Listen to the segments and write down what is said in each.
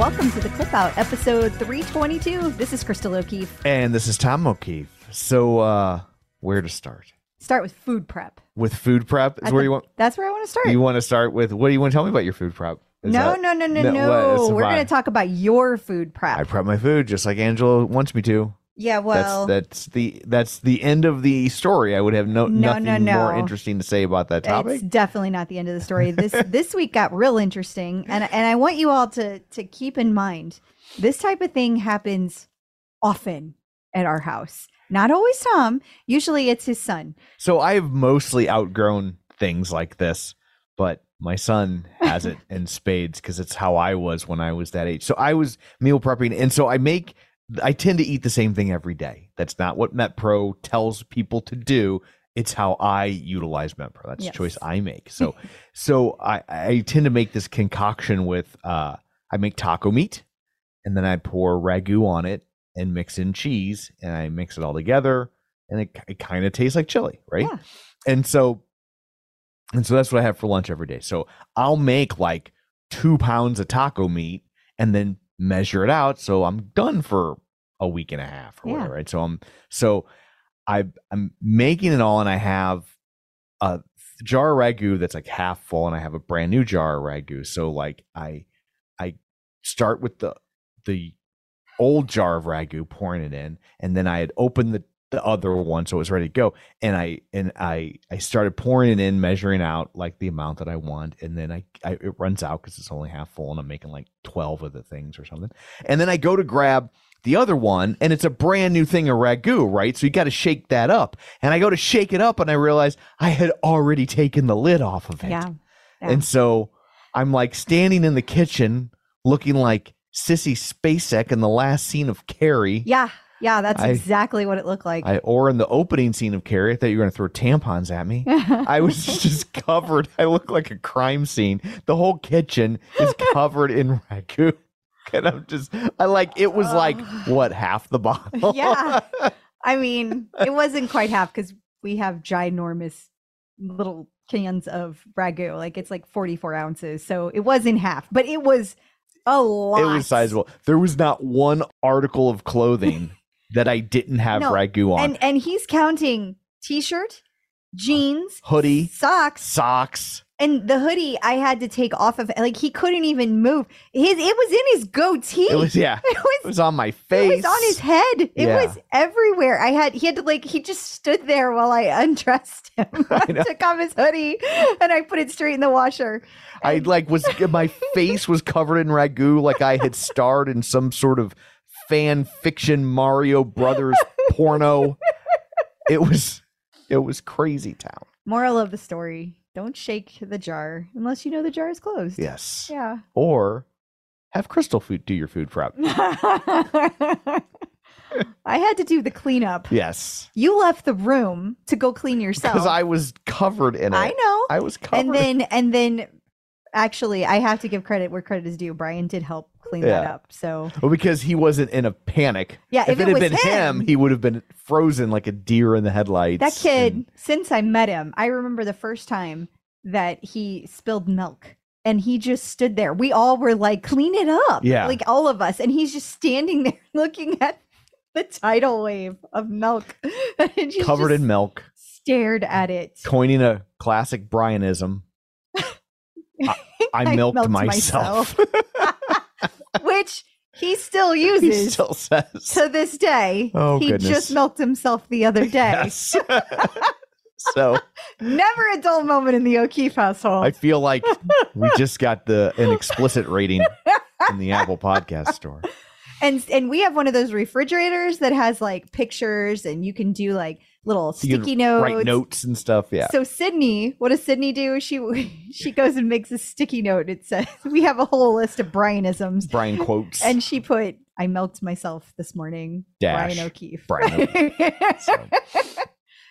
Welcome to the Clip Out, episode 322. This is Crystal O'Keefe. And this is Tom O'Keefe. So, uh, where to start? Start with food prep. With food prep is I where you want. That's where I want to start. You want to start with what do you want to tell me about your food prep? Is no, that- no, no, no, what- no. We're going to talk about your food prep. I prep my food just like Angelo wants me to. Yeah, well, that's that's the that's the end of the story. I would have no, No, nothing no, more interesting to say about that topic. It's definitely not the end of the story. This this week got real interesting, and and I want you all to to keep in mind this type of thing happens often at our house. Not always Tom. Usually it's his son. So I've mostly outgrown things like this, but my son has it in spades because it's how I was when I was that age. So I was meal prepping, and so I make I tend to eat the same thing every day. That's not what MetPro tells people to do. It's how I utilize MetPro. That's Yes. a choice I make. So so I, I tend to make this concoction with uh I make taco meat and then I pour ragu on it and mix in cheese and I mix it all together and it, it kind of tastes like chili, right? Yeah. And so and so that's what I have for lunch every day. So I'll make like two pounds of taco meat and then measure it out. So I'm done for a week and a half or Yeah. whatever, right? So I'm so I I'm making it all and I have a jar of ragu that's like half full and I have a brand new jar of ragu. So like I I start with the the old jar of ragu, pouring it in, and then I had opened the the other one so it was ready to go and i and i i started pouring it in measuring out like the amount that i want and then i, I it runs out because it's only half full and i'm making like 12 of the things or something and then i go to grab the other one and it's a brand new thing of ragu right so you got to shake that up and i go to shake it up and i realize i had already taken the lid off of it Yeah. Yeah. and so I'm like standing in the kitchen looking like Sissy Spacek in the last scene of Carrie. Yeah. Yeah, that's I- exactly what it looked like. I, or in the opening scene of Carrie, I thought you were going to throw tampons at me. I was just covered. I look like a crime scene. The whole kitchen is covered in ragu. And I'm just, I like, it was like, oh. what, half the bottle? yeah. I mean, it wasn't quite half because we have ginormous little cans of ragu. Like it's like 44 ounces. So it wasn't half, but it was a lot. It was sizable. There was not one article of clothing that I didn't have No, ragu on. And and he's counting t-shirt, jeans, uh, Hoodie, socks, socks. and the hoodie I had to take off of like he couldn't even move. His it was in his goatee. It was, yeah. it It was was on my face. it was on his head. It Yeah. was everywhere. I had he had to like he just stood there while I undressed him. I took off his hoodie and I put it straight in the washer. I like was my face was covered in ragu like I had starred in some sort of fan fiction Mario Brothers porno. it was it was crazy town. Moral of the story: Don't shake the jar unless you know the jar is closed. Yes. Yeah. Or have crystal food do your food prep. I had to do the cleanup. Yes. You left the room to go clean yourself. Because I was covered in it. I know. I was covered. and then and then actually I have to give credit where credit is due. Brian did help clean that up. So well, because he wasn't in a panic. yeah, If, it, had was been him, he would have been frozen like a deer in the headlights. that kid, and- since I met him, I remember the first time that he spilled milk and he just stood there. We all were like, clean it up. Yeah. Like all of us. And he's just standing there looking at the tidal wave of milk. and covered in milk, stared at it. coining a classic Brianism. I, I milked, milked myself. Which he still uses. he still says. to this day. Oh, he goodness. just milked himself the other day. Yes. so Never a dull moment in the O'Keefe household. I feel like we just got the an explicit rating in the Apple Podcast Store. and and we have one of those refrigerators that has like pictures and you can do like little sticky notes. Write notes and stuff. Yeah. So Sydney, what does Sydney do? She she goes and makes a sticky note. It says we have a whole list of Brianisms, Brian quotes. and she put, "I milked myself this morning." Dash. Brian O'Keefe. Brian So-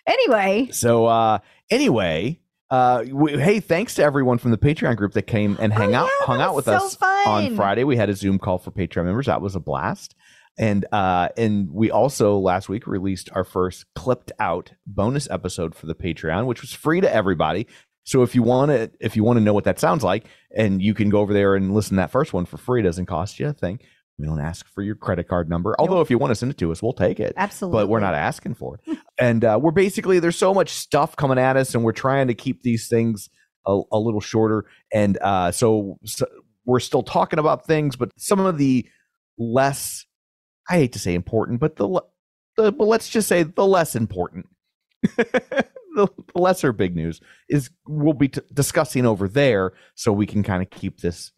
anyway, So uh anyway, uh we, hey, thanks to everyone from the Patreon group that came and hang Oh, out yeah, hung out with so us fun. on Friday. We had a Zoom call for Patreon members. That was a blast. And uh and we also last week released our first clipped out bonus episode for the Patreon, which was free to everybody. So if you want to if you want to know what that sounds like and you can go over there and listen to that first one for free, it doesn't cost you a thing. We don't ask for your credit card number. Although if you want to send it to us, we'll take it absolutely. but we're not asking for it. and uh, we're basically there's so much stuff coming at us, and we're trying to keep these things a, a little shorter. And uh, so, so we're still talking about things, but some of the less I hate to say important, but the the but let's just say the less important. the, the lesser big news is we'll be t- discussing over there so we can kind of keep this,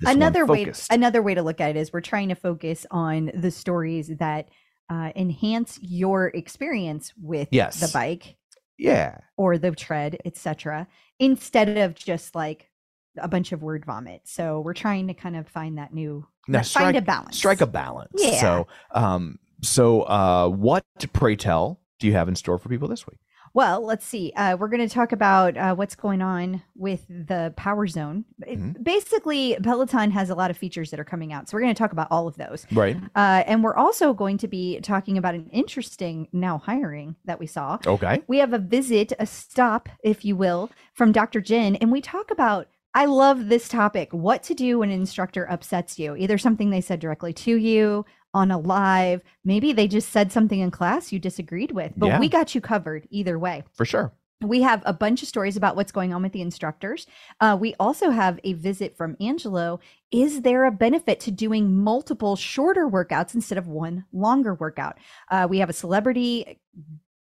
this another way another way to look at it is we're trying to focus on the stories that uh, enhance your experience with Yes. the bike yeah or the tread etc instead of just like a bunch of word vomit so we're trying to kind of find that new now find strike a balance strike a balance. Yeah. So, um, so uh, what pray tell do you have in store for people this week? well let's see uh, we're going to talk about uh, what's going on with the power zone Mhm. basically peloton has a lot of features that are coming out so we're going to talk about all of those Right. uh, and we're also going to be talking about an interesting now hiring that we saw Okay. we have a visit, a stop, if you will, from Dr. Jenn, and we talk about. I love this topic what to do when an instructor upsets you. Either something they said directly to you on a live, maybe they just said something in class you disagreed with, but Yeah. we got you covered either way. For sure. We have a bunch of stories about what's going on with the instructors. Uh, we also have a visit from Angelo. Is there a benefit to doing multiple shorter workouts instead of one longer workout? Uh, we have a celebrity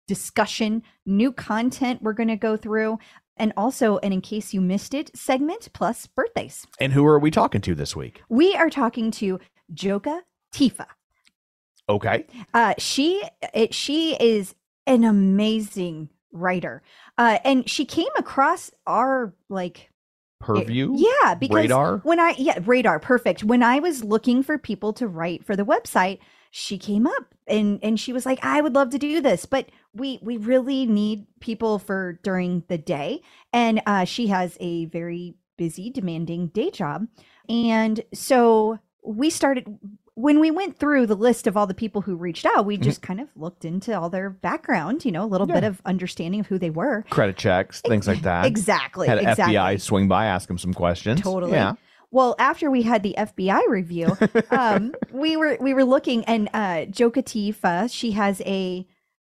discussion, new content we're going to go through, and also an In Case You Missed It segment plus birthdays. And who are we talking to this week? We are talking to Joka Tifa. Okay. Uh, she it, she is an amazing writer, uh, and she came across our like Purview. yeah because Radar? when I yeah radar perfect when I was looking for people to write for the website. She came up and and she was like, "I would love to do this, but we we really need people for during the day." And uh, she has a very busy, demanding day job, and so we started when we went through the list of all the people who reached out, we just kind of looked into all their background, you know, a little bit of understanding of who they were. Credit checks, things like that. Exactly. Had exactly. FBI swing by, ask them some questions. Totally. Yeah. Well, after we had the FBI review, um, we were we were looking, and uh, Jokotifa, she has a,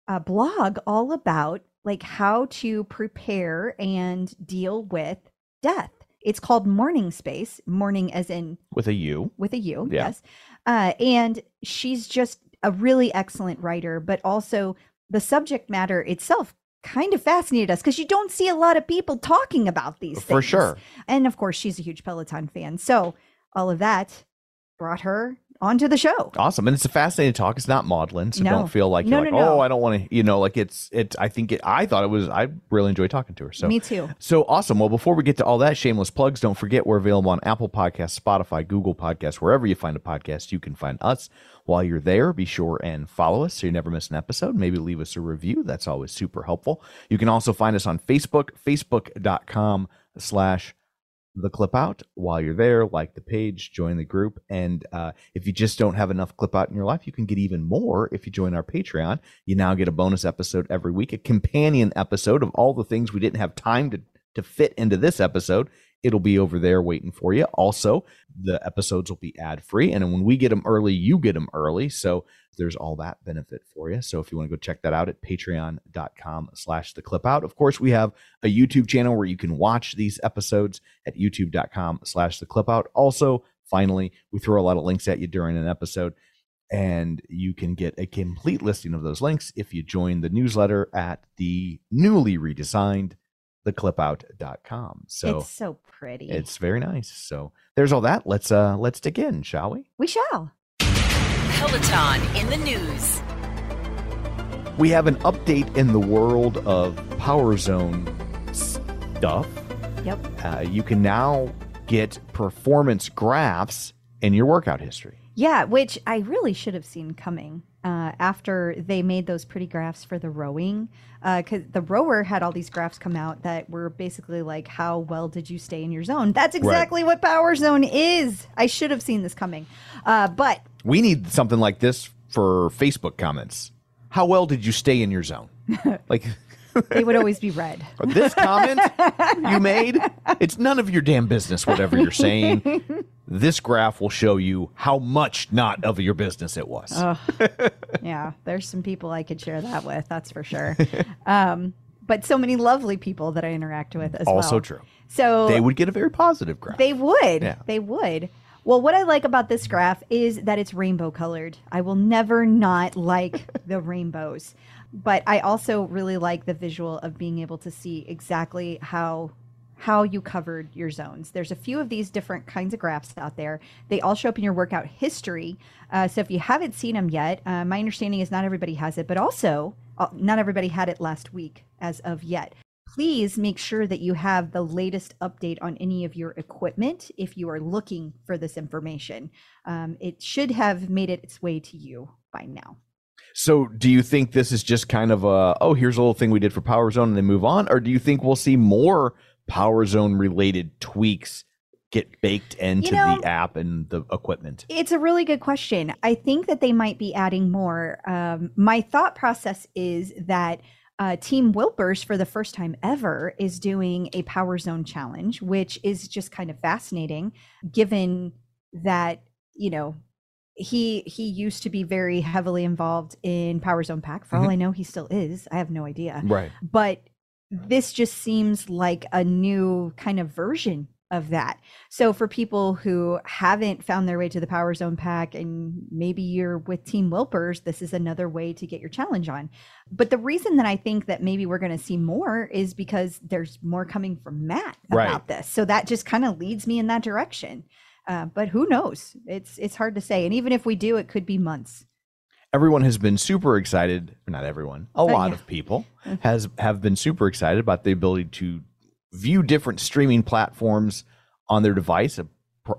a blog all about like how to prepare and deal with death. It's called Mourning Space, morning as in With a U. with a U, Yeah. yes. Uh, and she's just a really excellent writer, but also the subject matter itself kind of fascinated us because you don't see a lot of people talking about these things. For sure. And of course, she's a huge Peloton fan. So all of that brought her onto the show. Awesome, and it's a fascinating talk. It's not maudlin, so No. don't feel like No, like, oh, no. oh, I don't want to. You know, like it's it. I think it. I thought it was. I really enjoyed talking to her. So Me too. So awesome. Well, before we get to all that, shameless plugs. Don't forget we're available on Apple Podcasts, Spotify, Google Podcasts, wherever you find a podcast. You can find us. While you're there, be sure and follow us so you never miss an episode. Maybe leave us a review. That's always super helpful. You can also find us on Facebook, facebook.com slash the clip out while you're there like the page join the group and uh, if you just don't have enough clip out in your life you can get even more if you join our patreon. You now get a bonus episode every week a companion episode of all the things we didn't have time to, to fit into this episode it'll be over there waiting for you. Also the episodes will be ad free and when we get them early you get them early. So there's all that benefit for you. So if you want to go check that out at patreon.com slash the clip out. Of course we have a youtube channel where you can watch these episodes at youtube.com slash the clip out. Also finally we throw a lot of links at you during an episode and you can get a complete listing of those links if you join the newsletter at the newly redesigned theclipout.com so it's so pretty. it's very nice so there's all that let's uh let's dig in shall we we shall. Peloton in the news. we have an update in the world of power zone stuff Yep. uh, you can now get performance graphs in your workout history Yeah, which I really should have seen coming uh, after they made those pretty graphs for the rowing. Because the rower had all these graphs come out that were basically like, how well did you stay in your zone? That's exactly what Power Zone is. I should have seen this coming. Uh, but We need something like this for Facebook comments. How well did you stay in your zone? Like they would always be red. this comment you made, it's none of your damn business, whatever you're saying. This graph will show you how much not of your business it was. yeah, there's some people I could share that with. That's for sure. um, but so many lovely people that I interact with as well. also true. So They would get a very positive graph. They would. Yeah. They would. Well, what I like about this graph is that it's rainbow colored. I will never not like the rainbows. But I also really like the visual of being able to see exactly how how you covered your zones. There's a few of these different kinds of graphs out there. They all show up in your workout history. Uh, so if you haven't seen them yet, uh, my understanding is not everybody has it, but also uh, not everybody had it last week as of yet please make sure that you have the latest update on any of your equipment if you are looking for this information. Um, it should have made it its way to you by now. So, do you think this is just kind of a oh, here's a little thing we did for Power Zone and then move on, or do you think we'll see more Power Zone related tweaks get baked into know- the app and the equipment? It's a really good question. I think that they might be adding more. Um, my thought process is that uh, Team Wilpers, for the first time ever, is doing a Power Zone challenge, which is just kind of fascinating, given that you know he he used to be very heavily involved in Power Zone Pack. For all Mhm. I know, he still is. I have no idea Right. but this just seems like a new kind of version of that. So for people who haven't found their way to the Power Zone pack and maybe you're with Team Wilpers, this is another way to get your challenge on. But the reason that I think that maybe we're going to see more is because there's more coming from Matt about Right. this. So that just kind of leads me in that direction. Uh, but who knows? It's it's hard to say. And even if we do, it could be months. everyone has been super excited not everyone a lot yeah. of people has have been super excited about the ability to view different streaming platforms on their device a,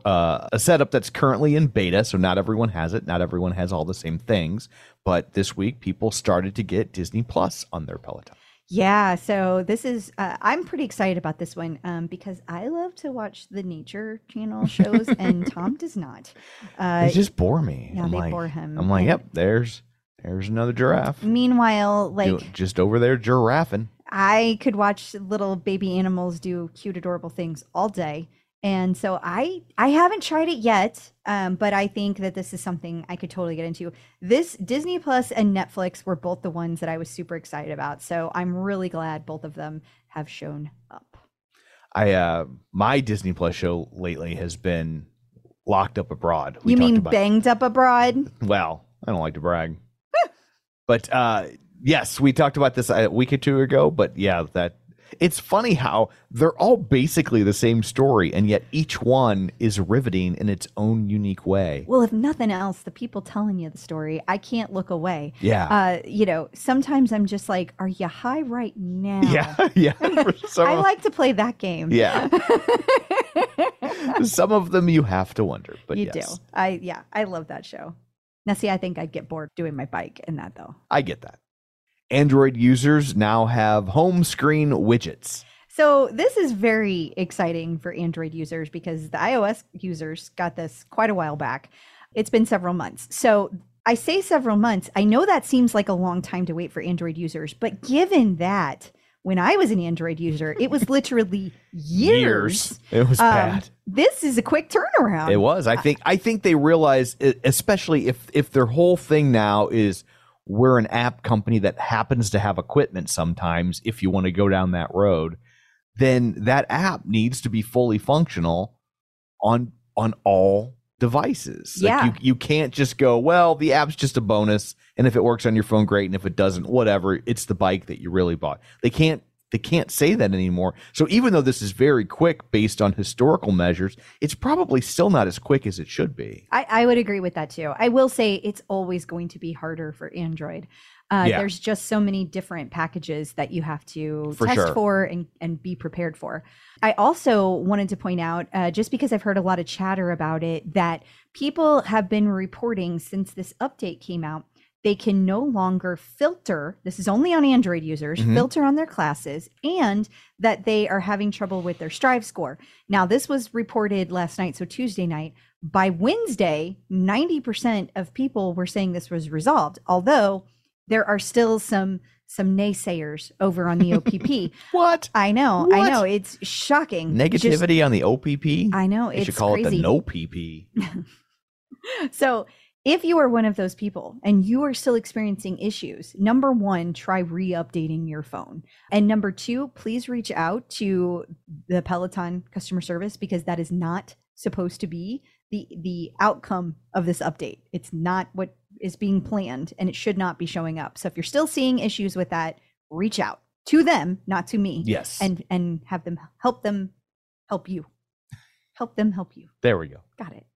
uh, a setup that's currently in beta so not everyone has it not everyone has all the same things but this week people started to get disney plus on their peloton Yeah, so this is uh, I'm pretty excited about this one um, because I love to watch the nature channel shows and Tom does not. Uh, they just bore me yeah, I'm they like, bore him. i'm like And yep there's there's another giraffe Meanwhile, like Do- just over there giraffing I could watch little baby animals do cute, adorable things all day. And so I I haven't tried it yet, um, but I think that this is something I could totally get into. This Disney Plus and Netflix were both the ones that I was super excited about. So I'm really glad both of them have shown up. I uh my Disney Plus show lately has been Locked Up Abroad. We you mean banged up abroad? Well, I don't like to brag, but uh yes, we talked about this a week or two ago. But yeah, that It's funny how they're all basically the same story, and yet each one is riveting in its own unique way. Well, if nothing else, the people telling you the story, I can't look away. Yeah. Uh, you know, sometimes I'm just like, are you high right now? yeah, yeah. Some I like to play that game. yeah. some of them you have to wonder, but you yes, do. I yeah, I love that show. Now, see, I think I'd get bored doing my bike in that though. I get that. Android users now have home screen widgets. So this is very exciting for Android users because the iOS users got this quite a while back. It's been several months. So I say several months. I know that seems like a long time to wait for Android users, but given that when I was an Android user, it was literally years. It was um, bad. This is a quick turnaround. It was. I think. I think they realize, especially if if their whole thing now is we're an app company that happens to have equipment sometimes. If you want to go down that road, then that app needs to be fully functional on on all devices. Yeah. Like you you can't just go, well, the app's just a bonus, and if it works on your phone, great, and if it doesn't, whatever. It's the bike that you really bought. They can't they can't say that anymore. So even though this is very quick based on historical measures, it's probably still not as quick as it should be. I, I would agree with that too. I will say it's always going to be harder for Android. Uh, Yeah. There's just so many different packages that you have to For test sure. for and, and be prepared for. I also wanted to point out, uh, just because I've heard a lot of chatter about it, that people have been reporting since this update came out, they can no longer filter. This is only on Android users, Mhm. filter on their classes, and that they are having trouble with their Strive score. Now, this was reported last night, so Tuesday night. By Wednesday, 90% of people were saying this was resolved, although there are still some some naysayers over on the OPP. What I know, What? I know, it's shocking. Just- negativity on the OPP? I know they it's should call crazy. it the no PP. So, if you are one of those people and you are still experiencing issues, number one, try re updating your phone. And number two, please reach out to the Peloton customer service because that is not supposed to be the, the outcome of this update. It's not what is being planned and it should not be showing up. So, if you're still seeing issues with that, reach out to them, not to me, Yes. and, and have them help them help you. Help them help you. there we go. Got it.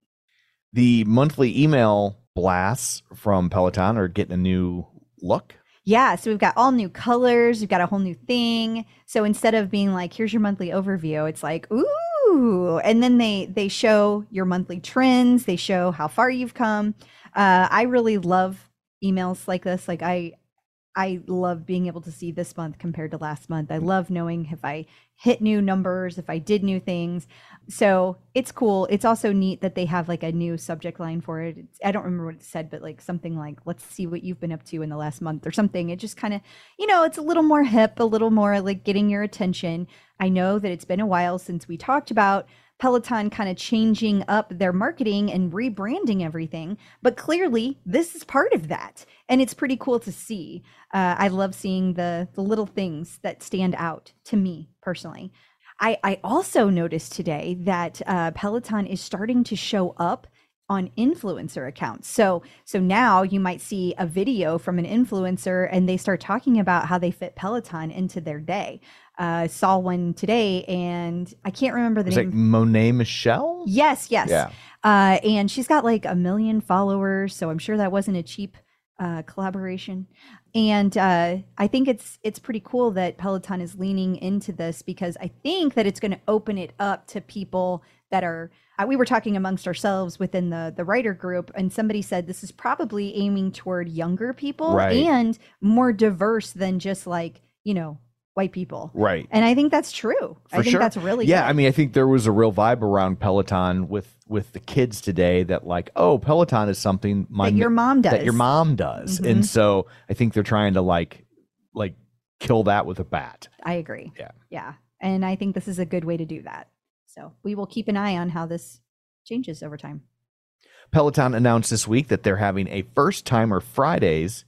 The monthly email blasts from Peloton are getting a new look. Yeah, so we've got all new colors, we've got a whole new thing. So instead of being like, here's your monthly overview, it's like, ooh, and then they they show your monthly trends, they show how far you've come. Uh, I really love emails like this. Like I I love being able to see this month compared to last month. I love knowing if I hit new numbers, if I did new things. So it's cool. It's also neat that they have like a new subject line for it. It's, I don't remember what it said, but like something like, let's see what you've been up to in the last month or something. It just kind of, you know, it's a little more hip, a little more like getting your attention. I know that it's been a while since we talked about Peloton kind of changing up their marketing and rebranding everything, but clearly this is part of that, and it's pretty cool to see. Uh, I love seeing the the little things that stand out to me personally. I, I also noticed today that uh, Peloton is starting to show up on influencer accounts. So so now you might see a video from an influencer and they start talking about how they fit Peloton into their day. Uh, saw one today and I can't remember the It's name. like Monet McMichael. Yes, yes. Yeah. Uh, and she's got like a million followers, so I'm sure that wasn't a cheap uh, collaboration. And uh, I think it's it's pretty cool that Peloton is leaning into this because I think that it's going to open it up to people that are. Uh, we were talking amongst ourselves within the the writer group, and somebody said this is probably aiming toward younger people Right. and more diverse than just like you know white people. Right. And I think that's true. I think sure. that's really yeah good. i mean i think there was a real vibe around peloton with with the kids today that like oh peloton is something my that your mom does. that your mom does Mhm. and so i think they're trying to like like kill that with a bat I agree. Yeah. Yeah. And I think this is a good way to do that. So we will keep an eye on how this changes over time. peloton announced this week that they're having a first timer fridays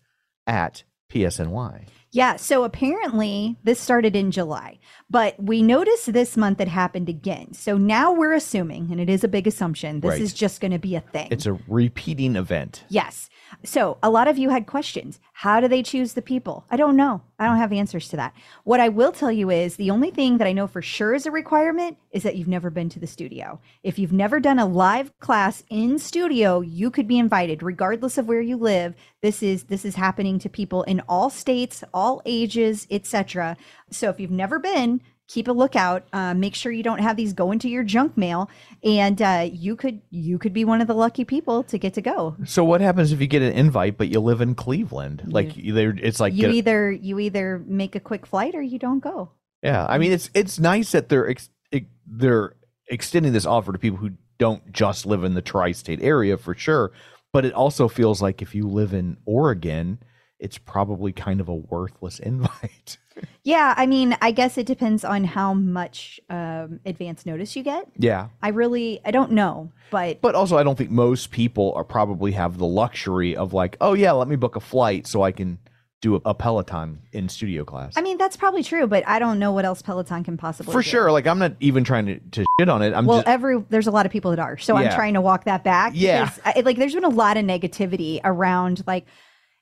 at psny Yeah, so apparently this started in July, but we noticed this month it happened again. So now we're assuming, and it is a big assumption, this Right. is just going to be a thing. It's a repeating event. yes. So a lot of you had questions. How do they choose the people? I don't know. I don't have answers to that. What I will tell you is the only thing that I know for sure is a requirement is that you've never been to the studio. If you've never done a live class in studio, you could be invited regardless of where you live. This is this is happening to people in all states, all ages, etc. So if you've never been, keep a lookout. Uh, make sure you don't have these go into your junk mail, and uh, you could you could be one of the lucky people to get to go. So what happens if you get an invite but you live in Cleveland? Like it's like you either you either make a quick flight or you don't go. yeah. I mean it's it's nice that they're ex- ex- they're extending this offer to people who don't just live in the tri-state area for sure, but it also feels like if you live in Oregon, it's probably kind of a worthless invite. Yeah, I mean, I guess it depends on how much um, advance notice you get. yeah. I really I don't know, but But also, I don't think most people are probably have the luxury of like, oh yeah, let me book a flight so I can do a, a Peloton in studio class. I mean that's probably true. But I don't know what else Peloton can possibly For do. sure. Like I'm not even trying to, to shit on it. I'm well, just every there's a lot of people that are, so I'm trying to walk that back. Yeah. because I, like there's been a lot of negativity around like.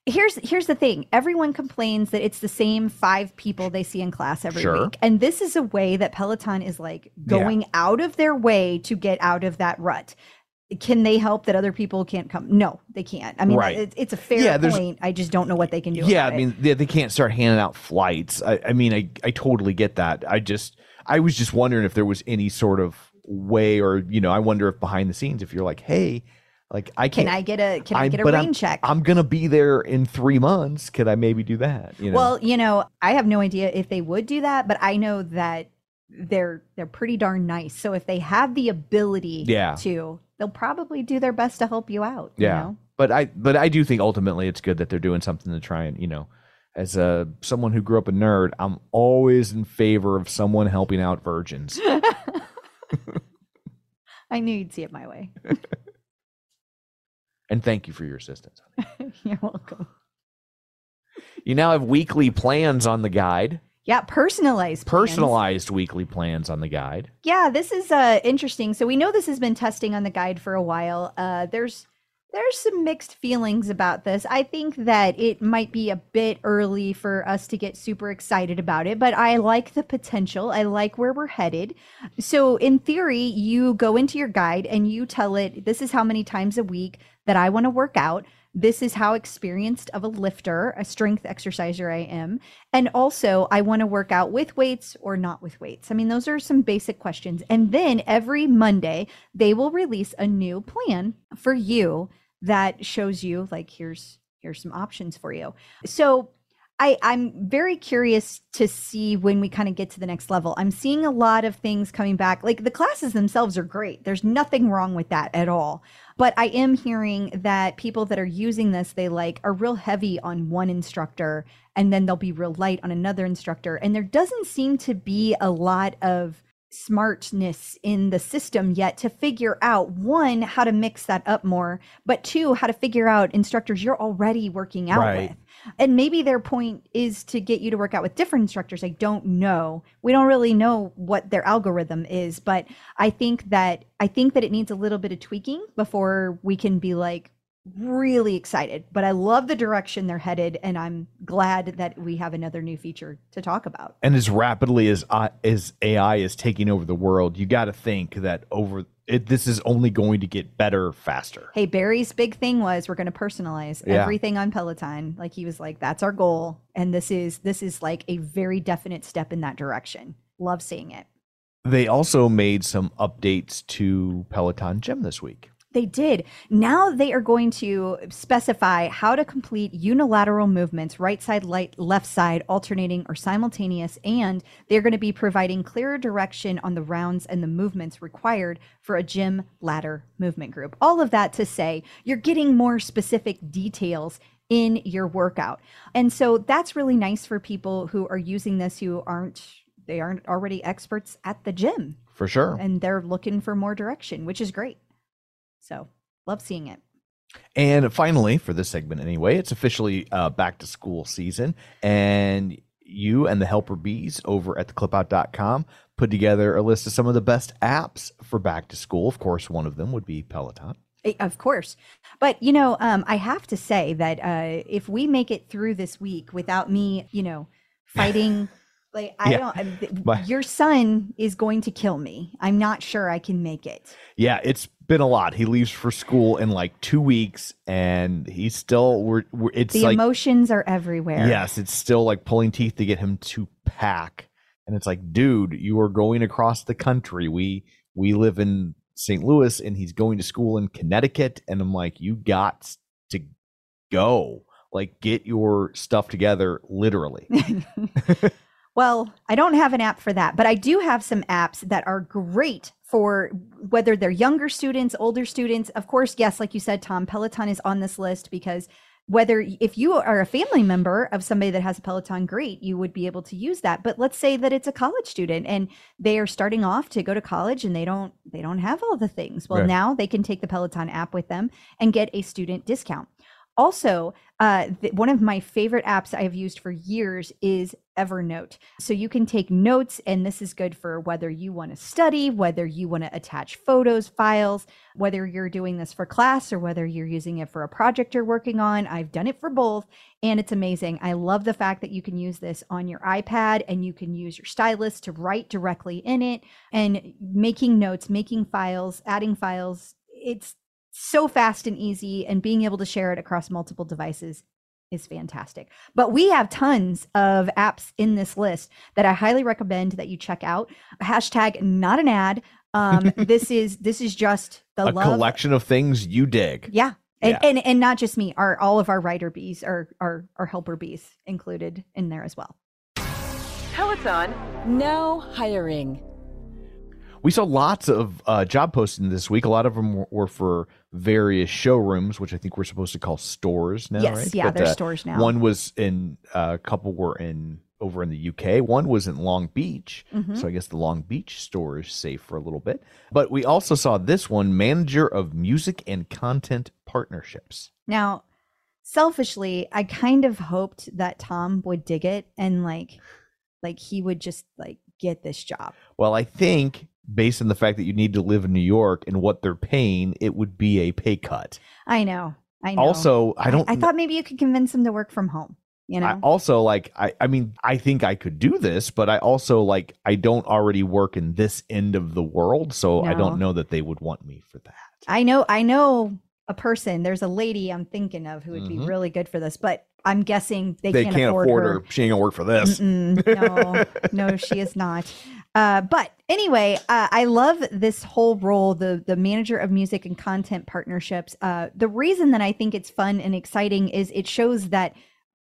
Here's here's the thing. Everyone complains that it's the same five people they see in class every Sure. week, and this is a way that Peloton is like going out of their way to get out of that rut. Can they help that other people can't come? No, they can't. I mean, Right. it's, it's a fair Yeah, point. I just don't know what they can do. yeah. I mean, they, they can't start handing out flights. I, I mean, I I totally get that. I just I was just wondering if there was any sort of way, or you know, I wonder if behind the scenes, if you're like, hey, like I can can't. I get a can I, get a rain I'm, check? I'm gonna be there in three months. Could I maybe do that? You know? Well, you know, I have no idea if they would do that, but I know that they're they're pretty darn nice. So if they have the ability Yeah. to, they'll probably do their best to help you out. you yeah. know? But I but I do think ultimately it's good that they're doing something to try and you know. As a someone who grew up a nerd, I'm always in favor of someone helping out virgins. I knew you'd see it my way. and thank you for your assistance. You're welcome. You now have weekly plans on the guide, Yeah, personalized. plans. personalized weekly plans on the guide. Yeah, this is uh interesting. So we know this has been testing on the guide for a while. Uh there's there's some mixed feelings about this. I think that it might be a bit early for us to get super excited about it, but I like the potential. I like where we're headed. So in theory, you go into your guide and you tell it this is how many times a week that I want to work out. This is how experienced of a lifter, a strength exerciser I am. And also, I want to work out with weights or not with weights. I mean, those are some basic questions. And then every Monday, they will release a new plan for you that shows you like here's here's some options for you. So I, I'm very curious to see when we kind of get to the next level. I'm seeing a lot of things coming back. Like the classes themselves are great. There's nothing wrong with that at all. But I am hearing that people that are using this, they like are real heavy on one instructor and then they'll be real light on another instructor. And there doesn't seem to be a lot of smartness in the system yet to figure out one, how to mix that up more, but two, how to figure out instructors you're already working out Right. with. And maybe their point is to get you to work out with different instructors. I don't know. We don't really know what their algorithm is, but I think that I think that it needs a little bit of tweaking before we can be like really excited. But I love the direction they're headed and I'm glad that we have another new feature to talk about. And as rapidly as I, as AI is taking over the world, you got to think that over it, this is only going to get better faster. Hey, Barry's big thing was we're going to personalize Yeah. everything on Peloton. Like he was like, that's our goal, and this is this is like a very definite step in that direction. Love seeing it. They also made some updates to Peloton Gym this week. They did. Now they are going to specify how to complete unilateral movements, right side, light, left side, alternating or simultaneous, and they're going to be providing clearer direction on the rounds and the movements required for a gym ladder movement group. All of that to say you're getting more specific details in your workout. And so that's really nice for people who are using this who aren't they aren't already experts at the gym For sure. and they're looking for more direction, which is great. So love seeing it. And finally, for this segment anyway, it's officially uh, back to school season. And you and the helper bees over at theclipout.com put together a list of some of the best apps for back to school. Of course, one of them would be Peloton. Eh, Of course. But, you know, um, I have to say that uh, if we make it through this week without me, you know, fighting, like, I Yeah. don't, I- th- But- your son is going to kill me. I'm not sure I can make it. Yeah, it's been a lot. He leaves for school in like two weeks, and he's still. We're, we're it's The like emotions are everywhere. yes, it's still like pulling teeth to get him to pack, and it's like, dude, you are going across the country. We we live in St. Louis, and he's going to school in Connecticut, and I'm like, you got to go. Like, get your stuff together, literally. Well, I don't have an app for that, but I do have some apps that are great for whether they're younger students, older students. Of course, yes, like you said, Tom, Peloton is on this list because whether if you are a family member of somebody that has a Peloton, great, you would be able to use that. But let's say that it's a college student and they are starting off to go to college and they don't they don't have all the things. Well, Right. now they can take the Peloton app with them and get a student discount. Also, uh, th- one of my favorite apps I have used for years is Evernote. So you can take notes, and this is good for whether you want to study, whether you want to attach photos, files, whether you're doing this for class or whether you're using it for a project you're working on. I've done it for both, and it's amazing. I love the fact that you can use this on your iPad and you can use your stylus to write directly in it and making notes, making files, adding files. It's so fast and easy and being able to share it across multiple devices is fantastic. But we have tons of apps in this list that I highly recommend that you check out. Hashtag not an ad. Um, this is this is just the a love. collection of things you dig. Yeah. And, Yeah. and and not just me, our all of our writer bees are our our helper bees included in there as well. Peloton now hiring. We saw lots of uh, job postings this week. A lot of them were- for various showrooms, which I think we're supposed to call stores now. yes, right? yeah, But, there's uh, stores now. One was in uh, a couple were in over in the UK. One was in Long Beach. Mhm. So I guess the Long Beach store is safe for a little bit. But we also saw this one, manager of music and content partnerships. Now, selfishly, I kind of hoped that Tom would dig it and like like he would just like get this job. Well, I think based on the fact that you need to live in New York and what they're paying, it would be a pay cut. I know. I know. Also, I don't I, thought maybe you could convince them to work from home. You know, I also like I I mean I think I could do this, but I also like I don't already work in this end of the world, so I don't know that they would want me for that. I know. I know a person. There's a lady I'm thinking of who would be Mhm. really good for this, but I'm guessing they, They, can't, can't, afford, her. her. She ain't gonna work for this. No, no, she is not. Uh, but anyway, uh, I love this whole role, the the manager of music and content partnerships. Uh, the reason that I think it's fun and exciting is it shows that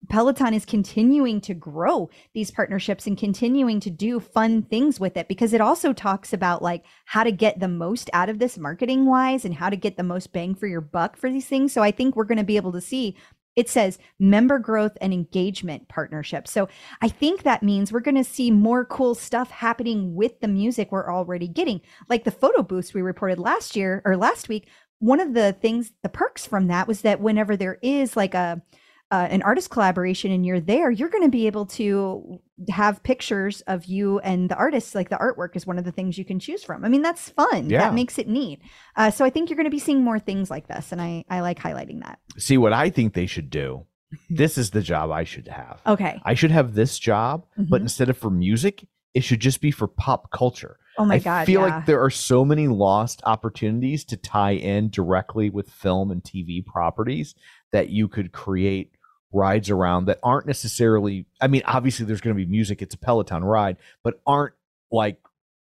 Peloton is continuing to grow these partnerships and continuing to do fun things with it because it also talks about like how to get the most out of this marketing wise and how to get the most bang for your buck for these things. So I think we're going to be able to see it says member growth and engagement partnership. So I think that means we're going to see more cool stuff happening with the music we're already getting. Like the photo boost we reported last year or last week, one of the things the perks from that was that whenever there is like a uh, an artist collaboration and you're there, you're going to be able to have pictures of you and the artists. Like the artwork is one of the things you can choose from. I mean, that's fun. Yeah. That makes it neat. Uh, so I think you're going to be seeing more things like this, and I I like highlighting that. See what I think they should do. This is the job I should have. Okay. I should have this job, but Mhm. instead of for music, it should just be for pop culture. Oh my I god. I feel yeah. like there are so many lost opportunities to tie in directly with film and TV properties that you could create rides around that aren't necessarily I mean obviously there's going to be music it's a Peloton ride but aren't like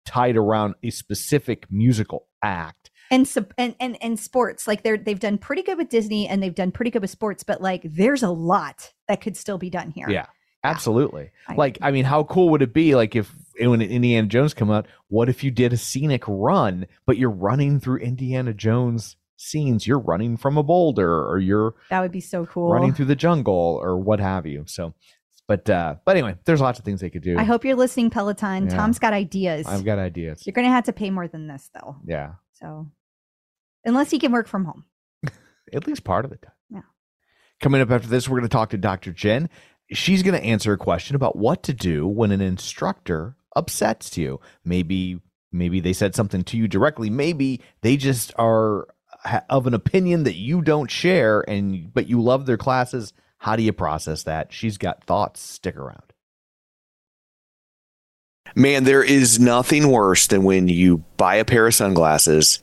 tied around a specific musical act. and and and and sports like they're they've done pretty good with Disney and they've done pretty good with sports, but like there's a lot that could still be done here. Yeah. Absolutely. I- Like I mean how cool would it be like if when Indiana Jones come out what if you did a scenic run but you're running through Indiana Jones scenes you're running from a boulder or you're that would be so cool. running through the jungle or what have you. So, but uh, but anyway, there's lots of things they could do. I hope you're listening, Peloton. Yeah. Tom's got ideas. I've got ideas. You're gonna have to pay more than this though. Yeah, So unless he can work from home. at least part of the time. Yeah. Coming up after this, we're going to talk to Dr. Jenn. She's going to answer a question about what to do when an instructor upsets you. Maybe maybe they said something to you directly. Maybe they just are of an opinion that you don't share and but you love their classes. How do you process that? She's got thoughts. Stick around. Man, there is nothing worse than when you buy a pair of sunglasses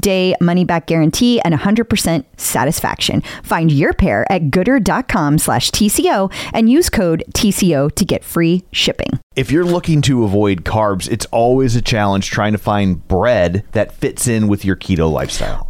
day money back guarantee and 100% satisfaction. Find your pair at goodr.com slash TCO and use code TCO to get free shipping. If you're looking to avoid carbs, it's always a challenge trying to find bread that fits in with your keto lifestyle.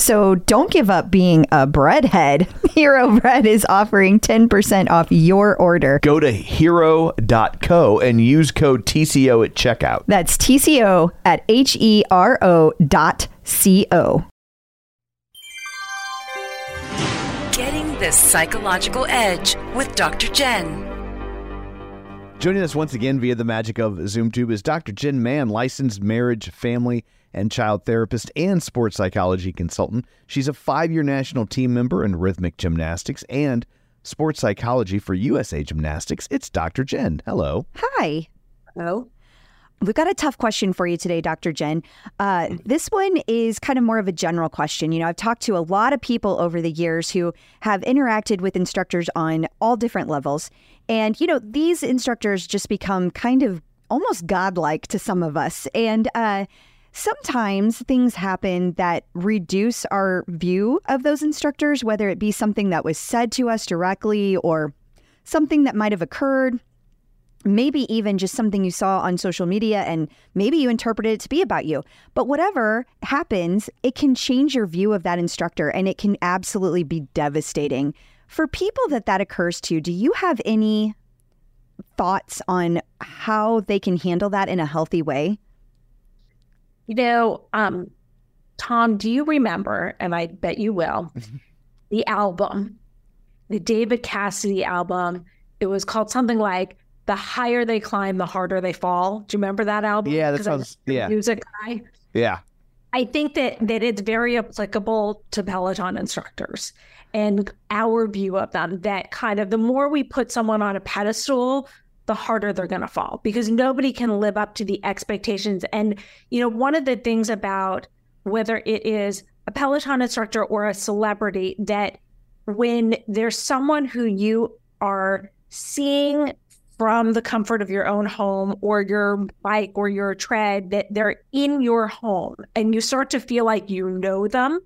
So don't give up being a breadhead. Hero Bread is offering 10% off your order. Go to hero.co and use code TCO at checkout. That's TCO at H E R O dot C O. Getting the psychological edge with Dr. Jenn. Joining us once again via the magic of ZoomTube is Dr. Jenn Mann, licensed marriage, family, and child therapist and sports psychology consultant. She's a five year national team member in rhythmic gymnastics and sports psychology for USA Gymnastics. It's Dr. Jenn. Hello. Hi. Hello. We've got a tough question for you today, Dr. Jenn. Uh, this one is kind of more of a general question. You know, I've talked to a lot of people over the years who have interacted with instructors on all different levels. And, you know, these instructors just become kind of almost godlike to some of us. And, uh, Sometimes things happen that reduce our view of those instructors, whether it be something that was said to us directly or something that might have occurred maybe even just something you saw on social media and maybe you interpreted it to be about you. But whatever happens, it can change your view of that instructor and it can absolutely be devastating. For people that that occurs to, do you have any thoughts on how they can handle that in a healthy way? You know, um, Tom, do you remember, and I bet you will, the album, the David Cassidy album? It was called something like The Higher They Climb, the Harder They Fall. Do you remember that album? Yeah, that sounds- yeah. Music guy. Yeah. I think that that it's very applicable to Peloton instructors and our view of them. That kind of the more we put someone on a pedestal, the harder they're going to fall because nobody can live up to the expectations. And you know, one of the things about whether it is a Peloton instructor or a celebrity that when there's someone who you are seeing from the comfort of your own home or your bike or your tread that they're in your home and you start to feel like you know them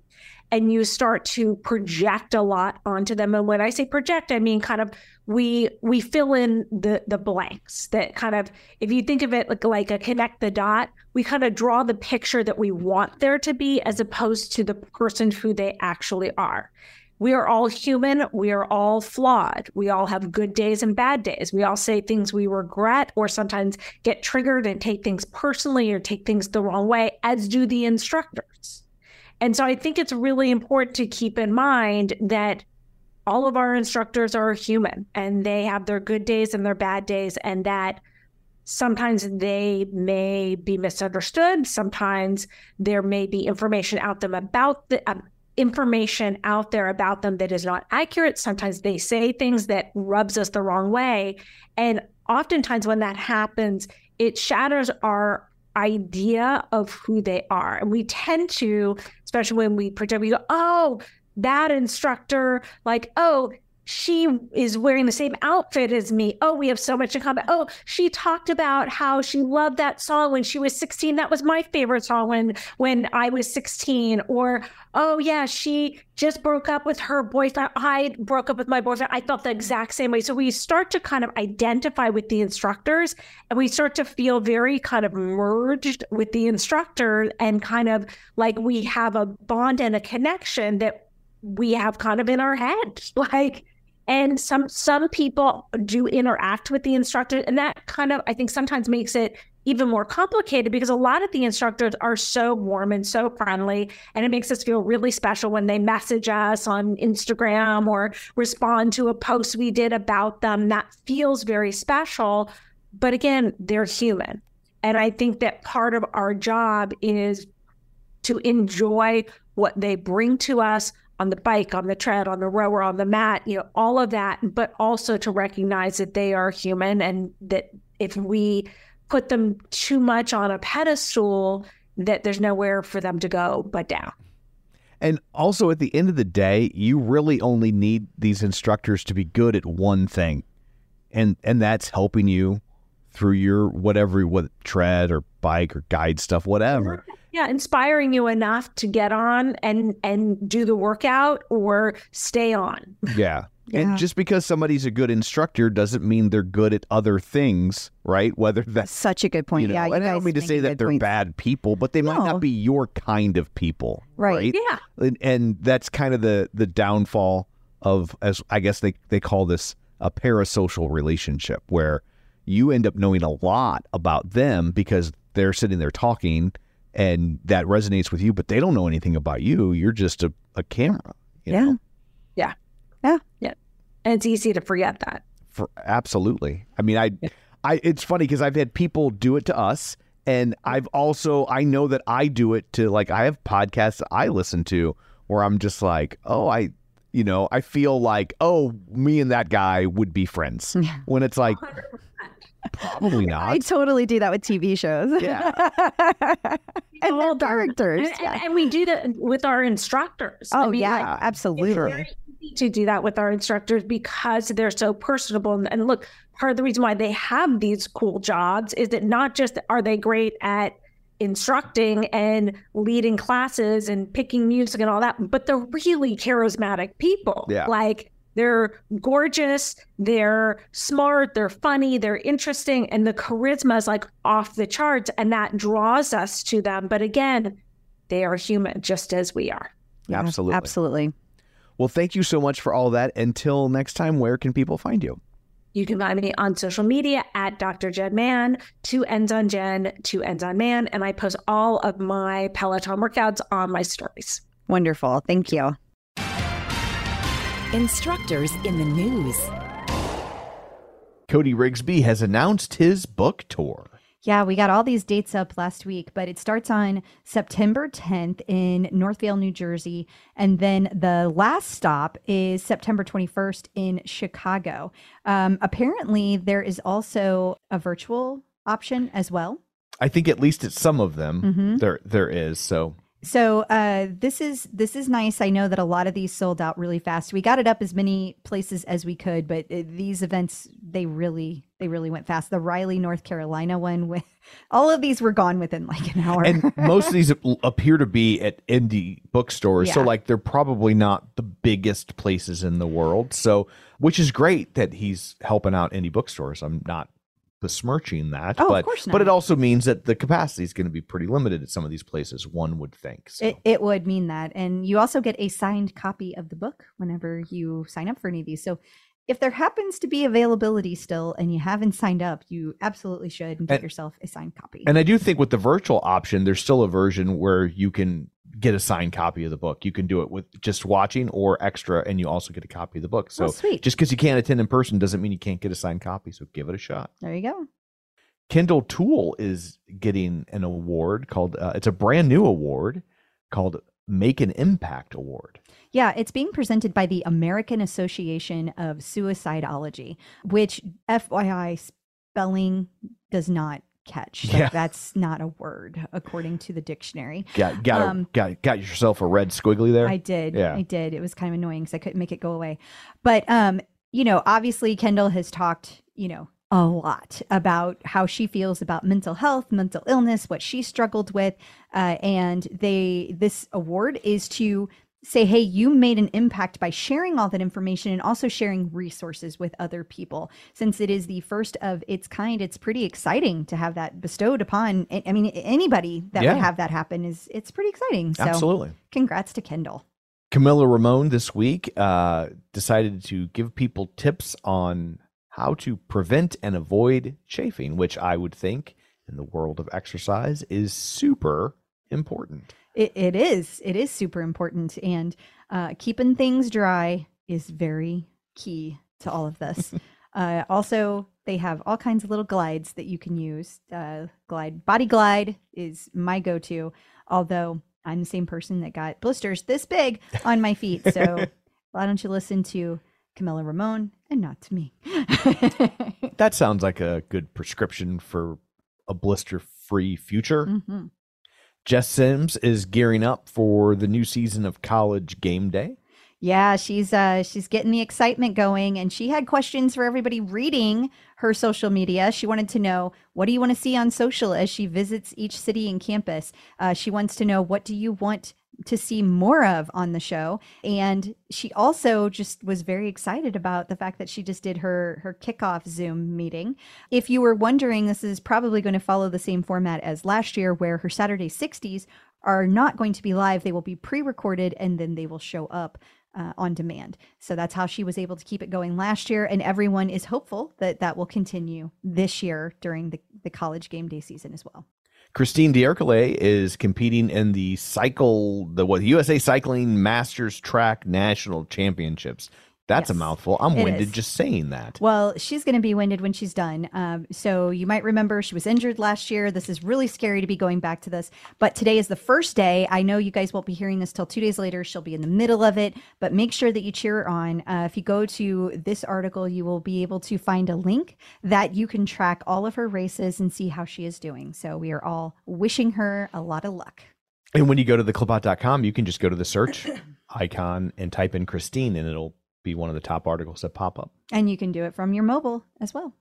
and you start to project a lot onto them. And when I say project, I mean kind of we we fill in the the blanks that kind of if you think of it like, like a connect the dot, we kind of draw the picture that we want there to be as opposed to the person who they actually are. We are all human. We are all flawed. We all have good days and bad days. We all say things we regret or sometimes get triggered and take things personally or take things the wrong way, as do the instructors. And so I think it's really important to keep in mind that all of our instructors are human and they have their good days and their bad days, and that sometimes they may be misunderstood. Sometimes there may be information out them about the, um, information out there about them that is not accurate. Sometimes they say things that rubs us the wrong way. And oftentimes when that happens, it shatters our idea of who they are. And we tend to, especially when we project, we go, oh, that instructor, like, oh, she is wearing the same outfit as me. Oh, we have so much in common. Oh, she talked about how she loved that song when she was 16. That was my favorite song when when I was 16. Or, oh yeah, she just broke up with her boyfriend. I broke up with my boyfriend. I felt the exact same way. So we start to kind of identify with the instructors and we start to feel very kind of merged with the instructor and kind of like we have a bond and a connection that we have kind of in our head. Like and some some people do interact with the instructor and that kind of i think sometimes makes it even more complicated because a lot of the instructors are so warm and so friendly and it makes us feel really special when they message us on instagram or respond to a post we did about them. That feels very special but again they're human. And i think that part of our job is to enjoy what they bring to us on the bike, on the tread, on the rower, on the mat, you know, all of that, but also to recognize that they are human and that if we put them too much on a pedestal, that there's nowhere for them to go but down. And also at the end of the day, you really only need these instructors to be good at one thing. And and that's helping you through your whatever what tread or bike or guide stuff, whatever. Yeah, inspiring you enough to get on and and do the workout or stay on. Yeah. Yeah. And just because somebody's a good instructor doesn't mean they're good at other things, right? Whether that's Such a good point. you know, yeah, you and I guys don't mean to say that they're point. bad people, but they might No. not be your kind of people, Right. Yeah. and, and that's kind of the the downfall of as I guess they they call this a parasocial relationship where you end up knowing a lot about them because they're sitting there talking and that resonates with you, but they don't know anything about you. You're just a, a camera. You Yeah. Know? And it's easy to forget that. For absolutely. I mean, I, I. It's funny because I've had people do it to us, and I've also I know that I do it to like I have podcasts I listen to where I'm just like, oh, I, you know, I feel like oh, me and that guy would be friends when it's like probably not. I totally do that with TV shows. Yeah. and their directors. And, yeah. and, and we do that with our instructors. I Oh mean, yeah, like, absolutely. It's very easy to do that with our instructors because they're so personable. And, and look, part of the reason why they have these cool jobs is that not just are they great at instructing and leading classes and picking music and all that, but they're really charismatic people. Yeah. Like they're gorgeous, they're smart, they're funny, they're interesting, and the charisma is like off the charts, and that draws us to them. But again, they are human just as we are. Yeah, Absolutely. Absolutely. Well, thank you so much for all that. Until next time, where can people find you? You can find me on social media at Dr. Jenn Mann, two ends on Jenn, two ends on Mann, and I post all of my Peloton workouts on my stories. Wonderful. Thank you. Instructors in the news. Cody Rigsby has announced his book tour. Yeah, we got all these dates up last week, but it starts on September 10th in Northvale, New Jersey. And then the last stop is September 21st in Chicago. Um, apparently, there is also a virtual option as well. I think at least at some of them Mhm. there there is. So So uh, this is this is nice. I know that a lot of these sold out really fast. We got it up as many places as we could, but uh, these events they really they really went fast. The Raleigh, North Carolina one with all of these were gone within like an hour. and most of these appear to be at indie bookstores so like they're probably not the biggest places in the world so which is great that he's helping out indie bookstores i'm not besmirching that Oh, of but course but it also means that the capacity is going to be pretty limited at some of these places one would think so. It, it would mean that. And you also get a signed copy of the book whenever you sign up for any of these. So if there happens to be availability still and you haven't signed up, you absolutely should get And- yourself a signed copy. and i do think with the virtual option there's still a version where you can get a signed copy of the book you can do it with just watching or extra and you also get a copy of the book so Oh, sweet. just because you can't attend in person doesn't mean you can't get a signed copy so give it a shot there you go. Kendall Toole is getting an award called uh, it's a brand new award called Make an Impact Award. Yeah, it's being presented by the American Association of Suicidology, which FYI spelling does not catch. Like, Yeah. that's not a word according to the dictionary. Got got a- Um, got got yourself a red squiggly there. I did. Yeah. I did. It was kind of annoying because I couldn't make it go away. But um, you know, obviously Kendall has talked, you know, a lot about how she feels about mental health, mental illness, what she struggled with, uh, and they this award is to say, hey, you made an impact by sharing all that information and also sharing resources with other people. Since it is the first of its kind, it's pretty exciting to have that bestowed upon. I mean, anybody that Yeah. would have that happen is it's pretty exciting. So, Absolutely. congrats to Kendall. Camila Ramon this week uh, decided to give people tips on how to prevent and avoid chafing, which I would think in the world of exercise is super important. It, it is. It is super important. And uh, keeping things dry is very key to all of this. uh, also, they have all kinds of little glides that you can use. Uh, glide, body glide is my go to, although I'm the same person that got blisters this big on my feet. So why don't you listen to Camila Ramon and not to me? That sounds like a good prescription for a blister free future. Mhm. Jess Sims is gearing up for the new season of College Game Day. Yeah, she's uh she's getting the excitement going and she had questions for everybody reading her social media. She wanted to know what do you want to see on social as she visits each city and campus. Uh, she wants to know what do you want to see more of on the show and she also just was very excited about the fact that she just did her her kickoff zoom meeting if you were wondering this is probably going to follow the same format as last year where her saturday 60s are not going to be live they will be pre-recorded and then they will show up uh, on demand. So that's how she was able to keep it going last year. And everyone is hopeful that that will continue this year during the, the college game day season as well. Christine D'Ercole is competing in the cycle, the what USA Cycling Masters Track National Championships. That's a mouthful. I'm winded is. just saying that. Well, she's going to be winded when she's done. Um, so you might remember she was injured last year. This is really scary to be going back to this. But today is the first day. I know you guys won't be hearing this till two days later. She'll be in the middle of it, but make sure that you cheer her on. Uh, if you go to this article, you will be able to find a link that you can track all of her races and see how she is doing. So we are all wishing her a lot of luck. And when you go to theclipout.com, you can just go to the search icon and type in Christine, and it'll be one of the top articles that pop up. And you can do it from your mobile as well.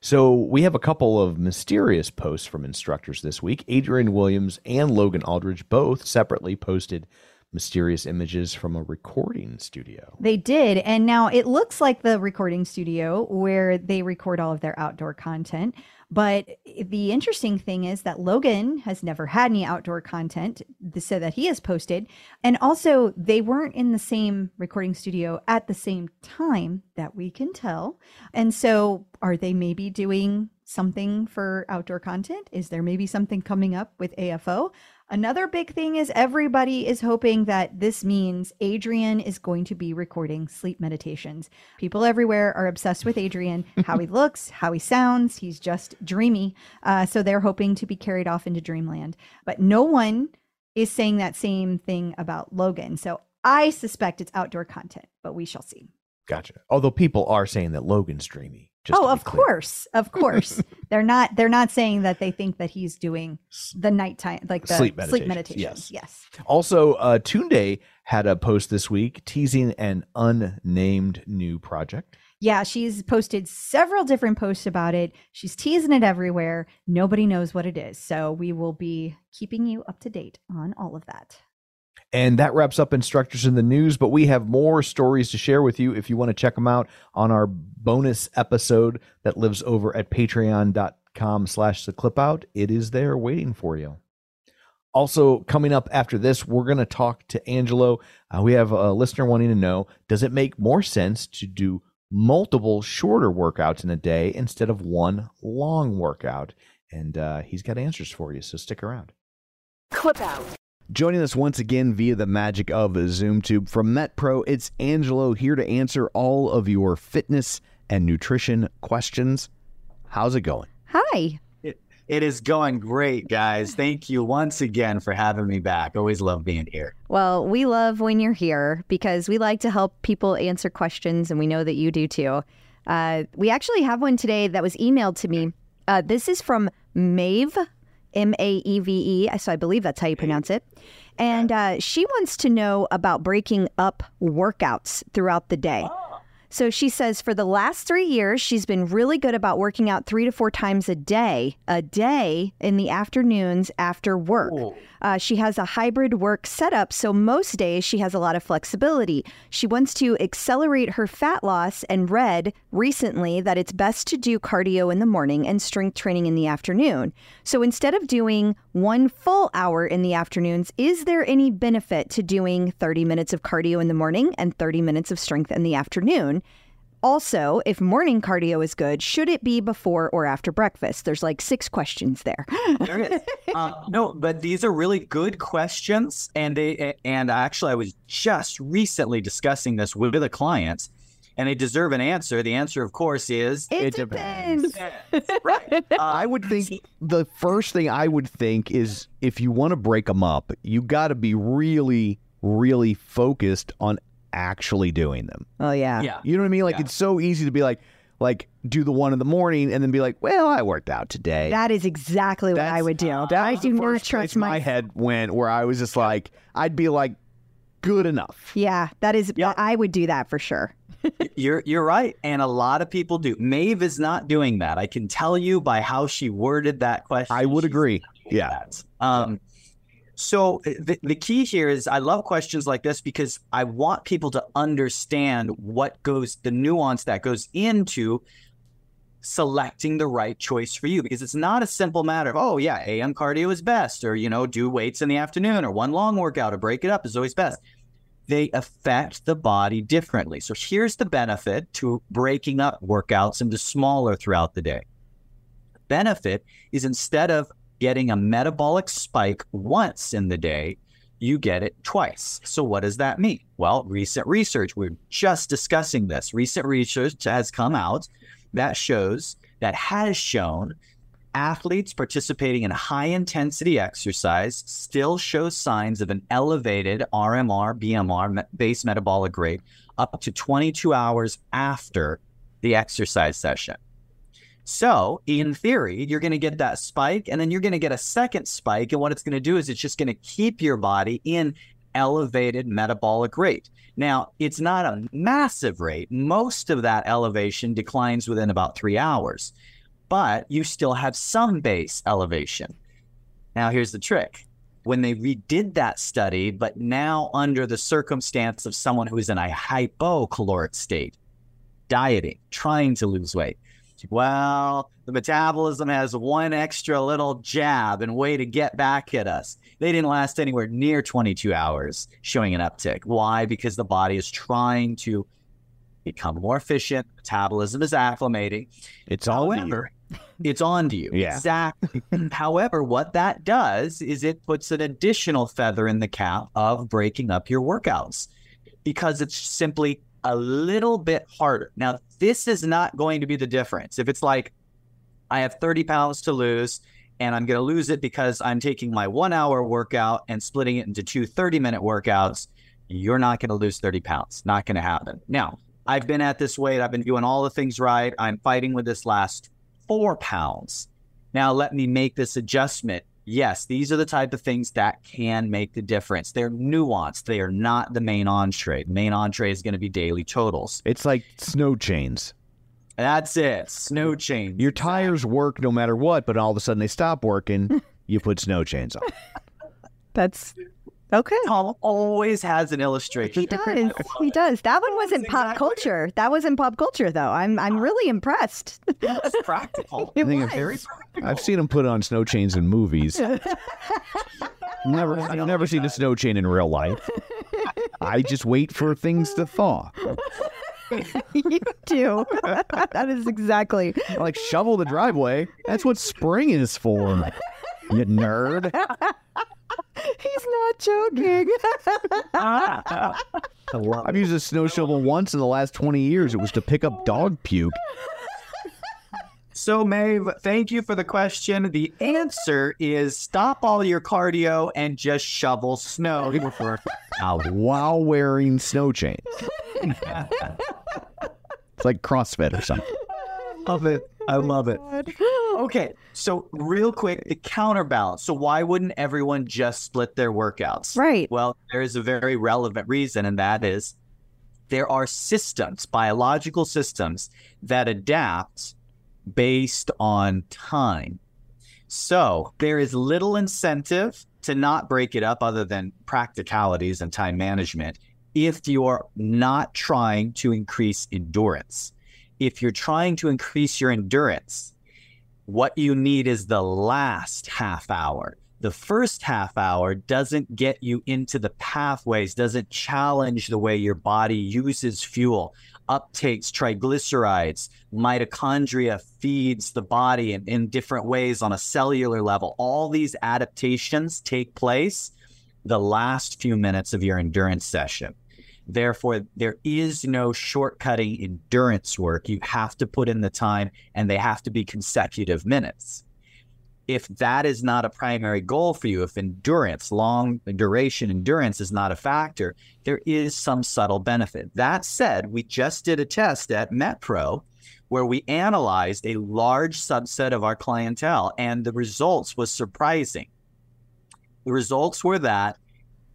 So we have a couple of mysterious posts from instructors this week. Adrian Williams and Logan Aldridge both separately posted mysterious images from a recording studio. They did. And now it looks like the recording studio where they record all of their outdoor content. But the interesting thing is that Logan has never had any outdoor content so that he has posted. And also, they weren't in the same recording studio at the same time that we can tell. And so, are they maybe doing something for outdoor content? Is there maybe something coming up with AFO? Another big thing is everybody is hoping that this means Adrian is going to be recording sleep meditations. People everywhere are obsessed with Adrian, how he looks, how he sounds. He's just dreamy. Uh, so they're hoping to be carried off into dreamland. But no one is saying that same thing about Logan. So I suspect it's outdoor content, but we shall see. Gotcha. Although people are saying that Logan's dreamy. Oh, of clear. course, of course. they're not. They're not saying that they think that he's doing the nighttime, like the Sleep sleep meditations, meditations. yes. yes. Also, uh, Tunde had a post this week teasing an unnamed new project. Yeah, she's posted several different posts about it. She's teasing it everywhere. Nobody knows what it is. So we will be keeping you up to date on all of that. And that wraps up Instructors in the News, but we have more stories to share with you if you want to check them out on our bonus episode that lives over at patreon.com slash the clip out. It is there waiting for you. Also, coming up after this, we're going to talk to Angelo. Uh, we have a listener wanting to know Does it make more sense to do multiple shorter workouts in a day instead of one long workout? And uh, he's got answers for you, so stick around. Clip out. Joining us once again via the magic of ZoomTube from MetPro, it's Angelo here to answer all of your fitness and nutrition questions. How's it going? Hi. It is going great, guys. Thank you once again for having me back. Always love being here. Well, we love when you're here because we like to help people answer questions, and we know that you do too. Uh, we actually have one today that was emailed to me. Uh, this is from Maeve, M A E V E. So I believe that's how you pronounce it. And uh, she wants to know about breaking up workouts throughout the day. So she says for the last three years, she's been really good about working out three to four times a day, a day in the afternoons after work. Uh, she has a hybrid work setup, so most days she has a lot of flexibility. She wants to accelerate her fat loss and read recently that it's best to do cardio in the morning and strength training in the afternoon. So instead of doing one full hour in the afternoons, is there any benefit to doing 30 minutes of cardio in the morning and 30 minutes of strength in the afternoon? Also, if morning cardio is good, should it be before or after breakfast? There's like six questions there. There. Uh, no, but these are really good questions, and they and actually, I was just recently discussing this with the clients, and they deserve an answer. The answer, of course, is It, It depends. depends. right. Uh, I would think the first thing I would think is if you want to break them up, you got to be really, really focused on actually doing them. Oh yeah. yeah. You know what I mean? Like Yeah. it's so easy to be like, like do the one in the morning and then be like, well, I worked out today. That is exactly what I would do. that I was do not trust my my. head went where I was just like, I'd be like, good enough. Yeah, that is. Yeah. I would do that for sure. You're you're right, and a lot of people do. Maeve is not doing that. I can tell you by how she worded that question. I would agree. Yeah. that. Um. So eh, the, the key here is I love questions like this because I want people to understand what goes the nuance that goes into selecting the right choice for you because it's not a simple matter of oh yeah am cardio is best or you know do weights in the afternoon or one long workout or break it up is always best they affect the body differently. So here's the benefit to breaking up workouts into smaller throughout the day. Benefit is instead of getting a metabolic spike once in the day, you get it twice. So what does that mean? Well, recent research, we're just discussing this. Recent research has come out that shows that has shown athletes participating in high intensity exercise still show signs of an elevated RMR, BMR, base metabolic rate up to 22 hours after the exercise session. So, in theory, you're going to get that spike and then you're going to get a second spike. And what it's going to do is it's just going to keep your body in elevated metabolic rate. Now, it's not a massive rate. Most of that elevation declines within about three hours but you still have some base elevation. Now, here's the trick. When they redid that study, but now under the circumstance of someone who is in a hypocaloric state, dieting, trying to lose weight, well, the metabolism has one extra little jab and way to get back at us. They didn't last anywhere near 22 hours, showing an uptick. Why? Because the body is trying to become more efficient, metabolism is acclimating. It's all in you. It's on to you. Yeah. Exactly. However, what that does is it puts an additional feather in the cap of breaking up your workouts because it's simply a little bit harder. Now, this is not going to be the difference. If it's like, I have 30 pounds to lose and I'm going to lose it because I'm taking my one hour workout and splitting it into two 30 minute workouts, you're not going to lose 30 pounds. Not going to happen. Now, I've been at this weight. I've been doing all the things right. I'm fighting with this last four pounds. Now let me make this adjustment. Yes, these are the type of things that can make the difference. They're nuanced. They are not the main entree. The main entree is going to be daily totals. It's like snow chains. That's it. Snow chains. Your tires work no matter what, but all of a sudden they stop working. you put snow chains on. That's okay. Tom always has an illustration. He does. He does. That one wasn't pop culture. That was in pop culture, though. I'm I'm really impressed. That's practical. It think was. Very practical. I've seen them put on snow chains in movies. never, I've never seen a snow chain in real life. I just wait for things to thaw. you do. that is exactly. I like shovel the driveway. That's what spring is for. You nerd. He's not joking. I've used a snow shovel once in the last 20 years. It was to pick up dog puke. So, Maeve, thank you for the question. The answer is stop all your cardio and just shovel snow. Uh, while wearing snow chains. it's like CrossFit or something. Love it. I oh love it. Okay, so real quick, the counterbalance. So, why wouldn't everyone just split their workouts? Right. Well, there is a very relevant reason, and that is there are systems, biological systems, that adapt based on time. So there is little incentive to not break it up other than practicalities and time management if you're not trying to increase endurance. If you're trying to increase your endurance, what you need is the last half hour. The first half hour doesn't get you into the pathways, doesn't challenge the way your body uses fuel, uptakes triglycerides, mitochondria feeds the body in, in different ways on a cellular level. All these adaptations take place the last few minutes of your endurance session. Therefore, there is no shortcutting endurance work. You have to put in the time and they have to be consecutive minutes. If that is not a primary goal for you, if endurance, long duration endurance is not a factor, there is some subtle benefit. That said, we just did a test at MetPro where we analyzed a large subset of our clientele and the results was surprising. The results were that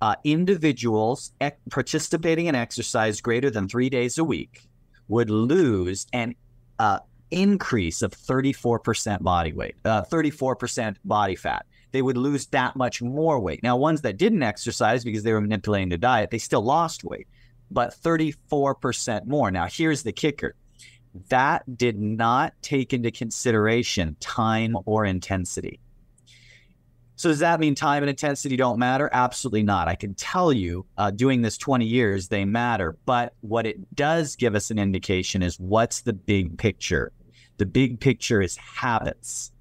uh, individuals ec- participating in exercise greater than three days a week would lose an uh, increase of 34% body weight, uh, 34% body fat. They would lose that much more weight. Now, ones that didn't exercise because they were manipulating the diet, they still lost weight, but 34% more. Now, here's the kicker that did not take into consideration time or intensity. So does that mean time and intensity don't matter? Absolutely not. I can tell you, uh, doing this 20 years, they matter. But what it does give us an indication is what's the big picture. The big picture is habits.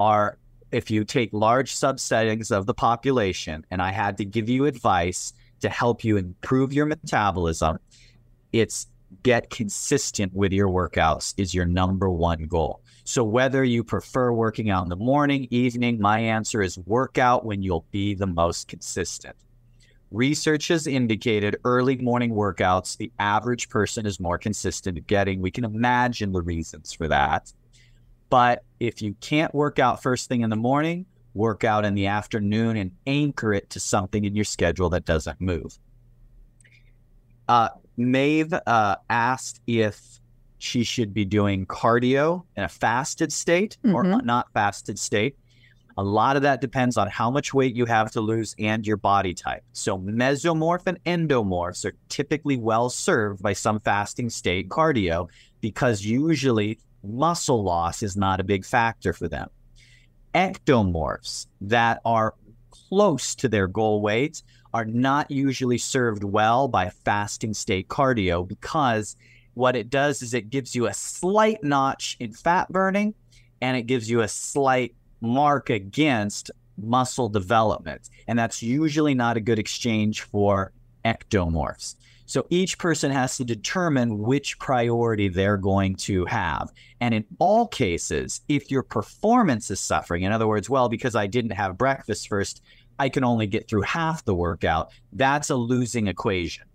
Are if you take large subsettings of the population, and I had to give you advice to help you improve your metabolism, it's get consistent with your workouts is your number one goal. So whether you prefer working out in the morning, evening, my answer is work out when you'll be the most consistent. Research has indicated early morning workouts, the average person is more consistent at getting. We can imagine the reasons for that. But if you can't work out first thing in the morning, work out in the afternoon and anchor it to something in your schedule that doesn't move. Uh, Maeve uh, asked if she should be doing cardio in a fasted state or Mhm. not fasted state. A lot of that depends on how much weight you have to lose and your body type. So, mesomorph and endomorphs are typically well served by some fasting state cardio because usually muscle loss is not a big factor for them. Ectomorphs that are close to their goal weight are not usually served well by a fasting state cardio because what it does is it gives you a slight notch in fat burning and it gives you a slight mark against muscle development. And that's usually not a good exchange for ectomorphs. So each person has to determine which priority they're going to have. And in all cases, if your performance is suffering, in other words, well, because I didn't have breakfast first, I can only get through half the workout, that's a losing equation.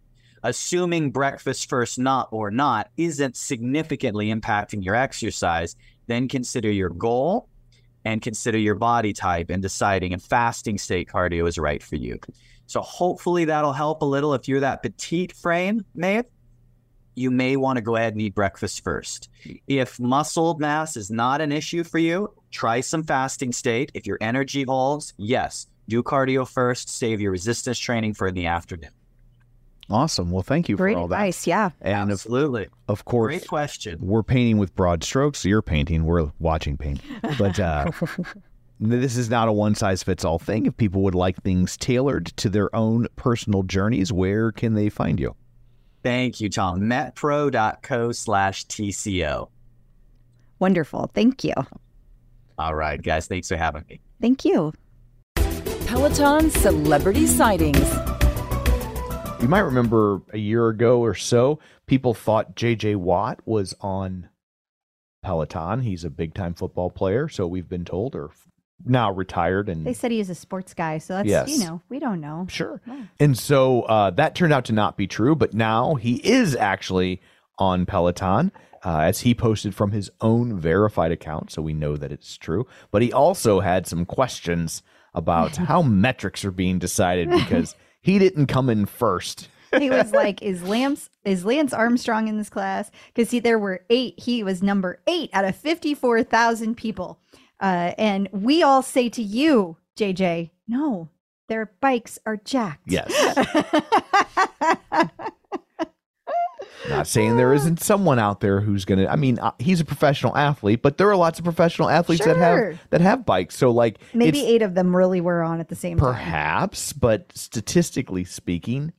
Assuming breakfast first not or not isn't significantly impacting your exercise, then consider your goal and consider your body type and deciding if fasting state cardio is right for you. So hopefully that'll help a little. If you're that petite frame, Maeve, you may want to go ahead and eat breakfast first. If muscle mass is not an issue for you, try some fasting state. If your energy holds, yes, do cardio first, save your resistance training for in the afternoon. Awesome. Well, thank you Great for all that. advice. Yeah. And Absolutely. of course, Great question. we're painting with broad strokes. You're painting, we're watching paint. But uh, this is not a one size fits all thing. If people would like things tailored to their own personal journeys, where can they find you? Thank you, Tom. Metpro.co slash TCO. Wonderful. Thank you. All right, guys. Thanks for having me. Thank you. Peloton celebrity sightings. You might remember a year ago or so, people thought JJ Watt was on Peloton. He's a big time football player, so we've been told, or now retired and They said he is a sports guy, so that's Yes. you know we don't know. Sure. And so uh, that turned out to not be true, but now he is actually on Peloton. Uh, as he posted from his own verified account, so we know that it's true. But he also had some questions about how metrics are being decided because he didn't come in first. he was like, "Is Lance is Lance Armstrong in this class?" Because see, there were eight. He was number eight out of fifty four thousand people, uh, and we all say to you, JJ, no, their bikes are jacked. Yes. Not saying there isn't someone out there who's gonna. I mean, uh, he's a professional athlete, but there are lots of professional athletes that Sure. have that have bikes. So like, Maybe it's eight of them really were on at the same time. perhaps, but statistically speaking,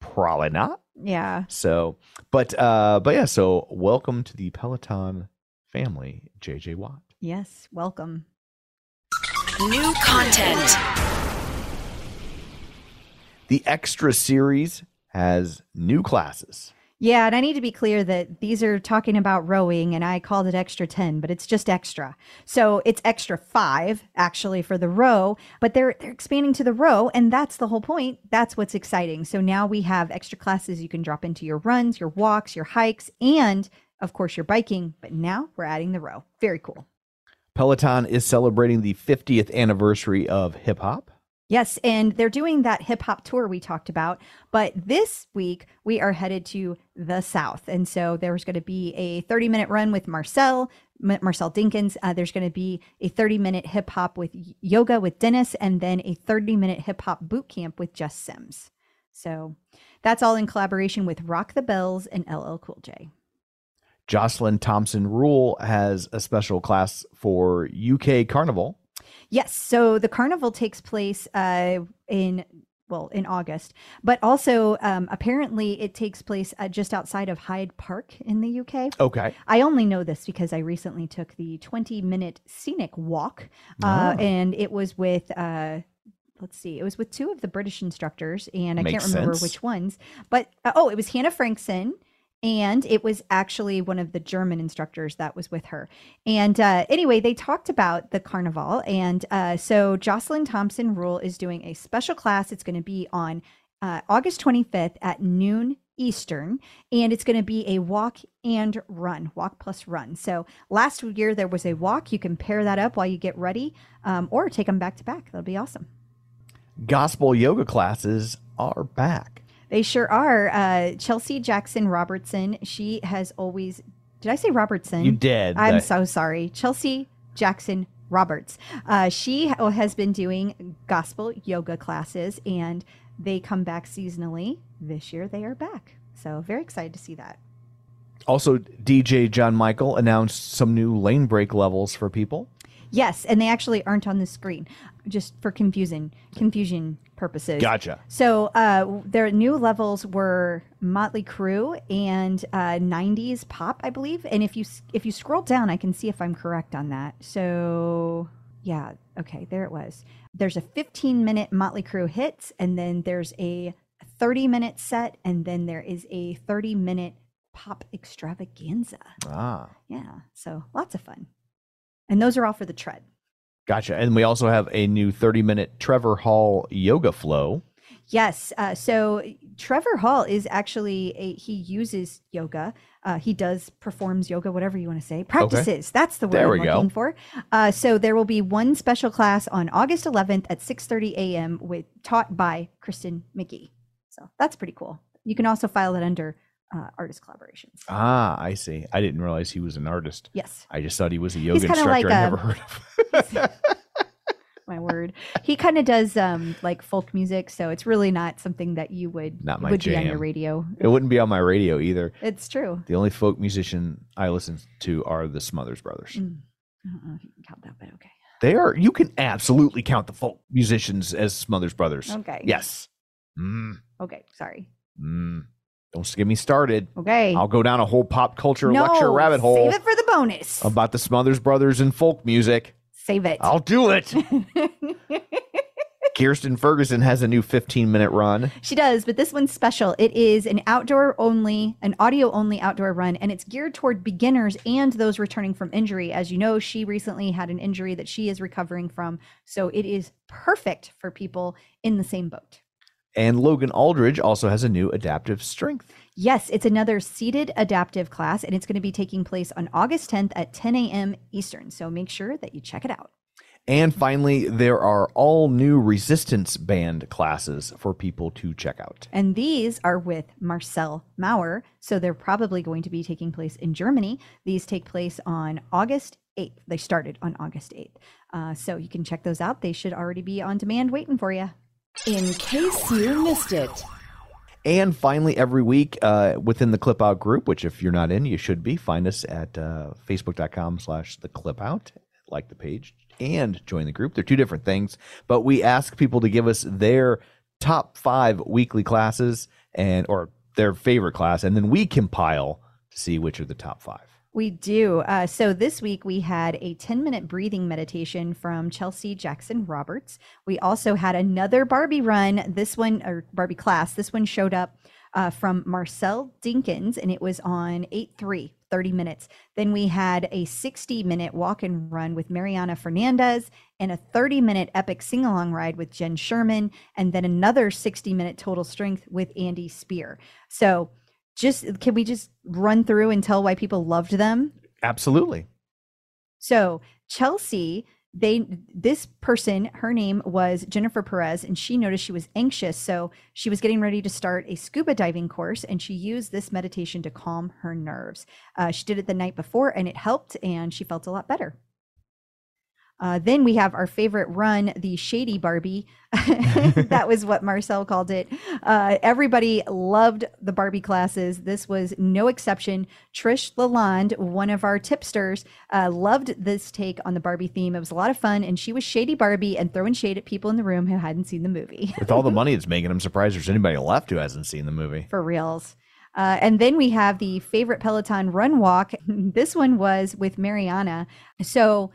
probably not. Yeah. So, but uh, but yeah. So welcome to the Peloton family, JJ Watt. Yes. Welcome. New content. The extra series has new classes. Yeah, and I need to be clear that these are talking about rowing, and I called it extra 10, but it's just extra. So it's extra five actually for the row, but they're they're expanding to the row, and that's the whole point. That's what's exciting. So now we have extra classes you can drop into your runs, your walks, your hikes, and of course your biking. But now we're adding the row. Very cool. Peloton is celebrating the 50th anniversary of hip hop. Yes, and they're doing that hip hop tour we talked about. But this week we are headed to the South, and so there's going to be a 30 minute run with Marcel, Marcel Dinkins. Uh, there's going to be a 30 minute hip hop with yoga with Denis, and then a 30 minute hip hop boot camp with Jess Sims. So that's all in collaboration with Rock the Bells and LL Cool J. Joslyn Thompson Rule has a special class for UK Carnival. Yes. So the carnival takes place uh, in well in August, but also um, apparently it takes place uh, just outside of Hyde Park in the UK. Okay. I only know this because I recently took the 20 minute scenic walk, uh, Oh. and it was with. Uh, Let's see. It was with two of the British instructors, and I Makes can't remember sense. which ones. But uh, oh, it was Hannah Frankson, and it was actually one of the German instructors that was with her. And uh, anyway, they talked about the carnival. And uh, so Joslyn Thompson Rule is doing a special class. It's going to be on uh, August 25th at noon Eastern. And it's going to be a walk and run, walk plus run. So last year there was a walk. You can pair that up while you get ready um, or take them back to back. That'll be awesome. Gospel yoga classes are back. They sure are. Uh, Chelsea Jackson Robertson, she has always. Did I say Robertson? You did. I'm That- so sorry. Chelsea Jackson Roberts. Uh, she has been doing gospel yoga classes and they come back seasonally. This year they are back. So very excited to see that. Also, DJ John Michael announced some new Lanebreak levels for people. Yes, and they actually aren't on the screen, just for confusion confusion purposes. Gotcha. So uh, their new levels were Motley Crue and uh, '90s pop, I believe. And if you if you scroll down, I can see if I'm correct on that. So yeah, okay, there it was. There's a 15 minute Motley Crue hits, and then there's a 30 minute set, and then there is a 30 minute pop extravaganza. Ah, Yeah, so lots of fun. And those are all for the tread. gotcha. And we also have a new 30 minute Trevor Hall yoga flow. Yes. Uh, so Trevor Hall is actually a he uses yoga. Uh, he does performs yoga, whatever you want to say. Practices. That's the word There I'm we go. looking for. Uh, so there will be one special class on August 11th at 6:30 a.m. with taught by Kristen McGee. So that's pretty cool. You can also file it under uh, artist collaborations. Ah, I see. I didn't realize he was an artist. Yes. I just thought he was a yoga instructor like I a- never heard of. my word. He kind of does um like folk music, so it's really not something that you would Not my would be on your jam. radio. it wouldn't be on my radio either. It's true. The only folk musician I listen to are the Smothers Brothers. Mm. I don't know if you can count that, but okay. They are. You can absolutely count the folk musicians as Smothers Brothers. Okay. Yes. Mm, Okay, sorry. mm. Don't get me started. Okay. I'll go down a whole pop culture no, lecture rabbit hole Save it for the bonus. about the Smothers Brothers and folk music. Save it. I'll do it. Kirsten Ferguson has a new 15 minute run. She does, but this one's special. It is an outdoor only, an audio only outdoor run, and it's geared toward beginners and those returning from injury. As you know, she recently had an injury that she is recovering from. So it is perfect for people in the same boat. And Logan Aldridge also has a new adaptive strength. Yes, it's another seated adaptive class, and it's going to be taking place on August 10th at 10 a.m. Eastern. So make sure that you check it out. And finally, there are all new resistance band classes for people to check out. And these are with Marcel Maurer. So they're probably going to be taking place in Germany. These take place on August 8th. They started on August 8th. Uh, so you can check those out. They should already be on demand waiting for you. In case you missed it. And finally, every week uh, within the Clip Out group, which if you're not in, you should be, find us at uh, facebook.com slash the clip out, like the page, and join the group. They're two different things, but we ask people to give us their top five weekly classes and or their favorite class, and then we compile to see which are the top five. We do. Uh, so this week we had a 10 minute breathing meditation from Chelsea Jackson Roberts. We also had another Barbie run. This one, or Barbie class, this one showed up uh, from Marcel Dinkins and it was on 8 3, 30 minutes. Then we had a 60 minute walk and run with Mariana Fernandez and a 30 minute epic sing along ride with Jenn Sherman, and then another 60 minute total strength with Andy Spear. So, just can we just run through and tell why people loved them? Absolutely. So Chelsea, they this person, her name was Jennifer Perez, and she noticed she was anxious. So she was getting ready to start a scuba diving course, and she used this meditation to calm her nerves. Uh, she did it the night before, and it helped, and she felt a lot better. Uh, then we have our favorite run, the Shady Barbie. that was what Marcel called it. Uh, everybody loved the Barbie classes. This was no exception. Trish Lalonde, one of our tipsters, uh, loved this take on the Barbie theme. It was a lot of fun, and she was Shady Barbie and throwing shade at people in the room who hadn't seen the movie. With all the money it's making, I'm surprised there's anybody left who hasn't seen the movie. for reals. Uh, and then we have the favorite Peloton run walk. this one was with Mariana. So,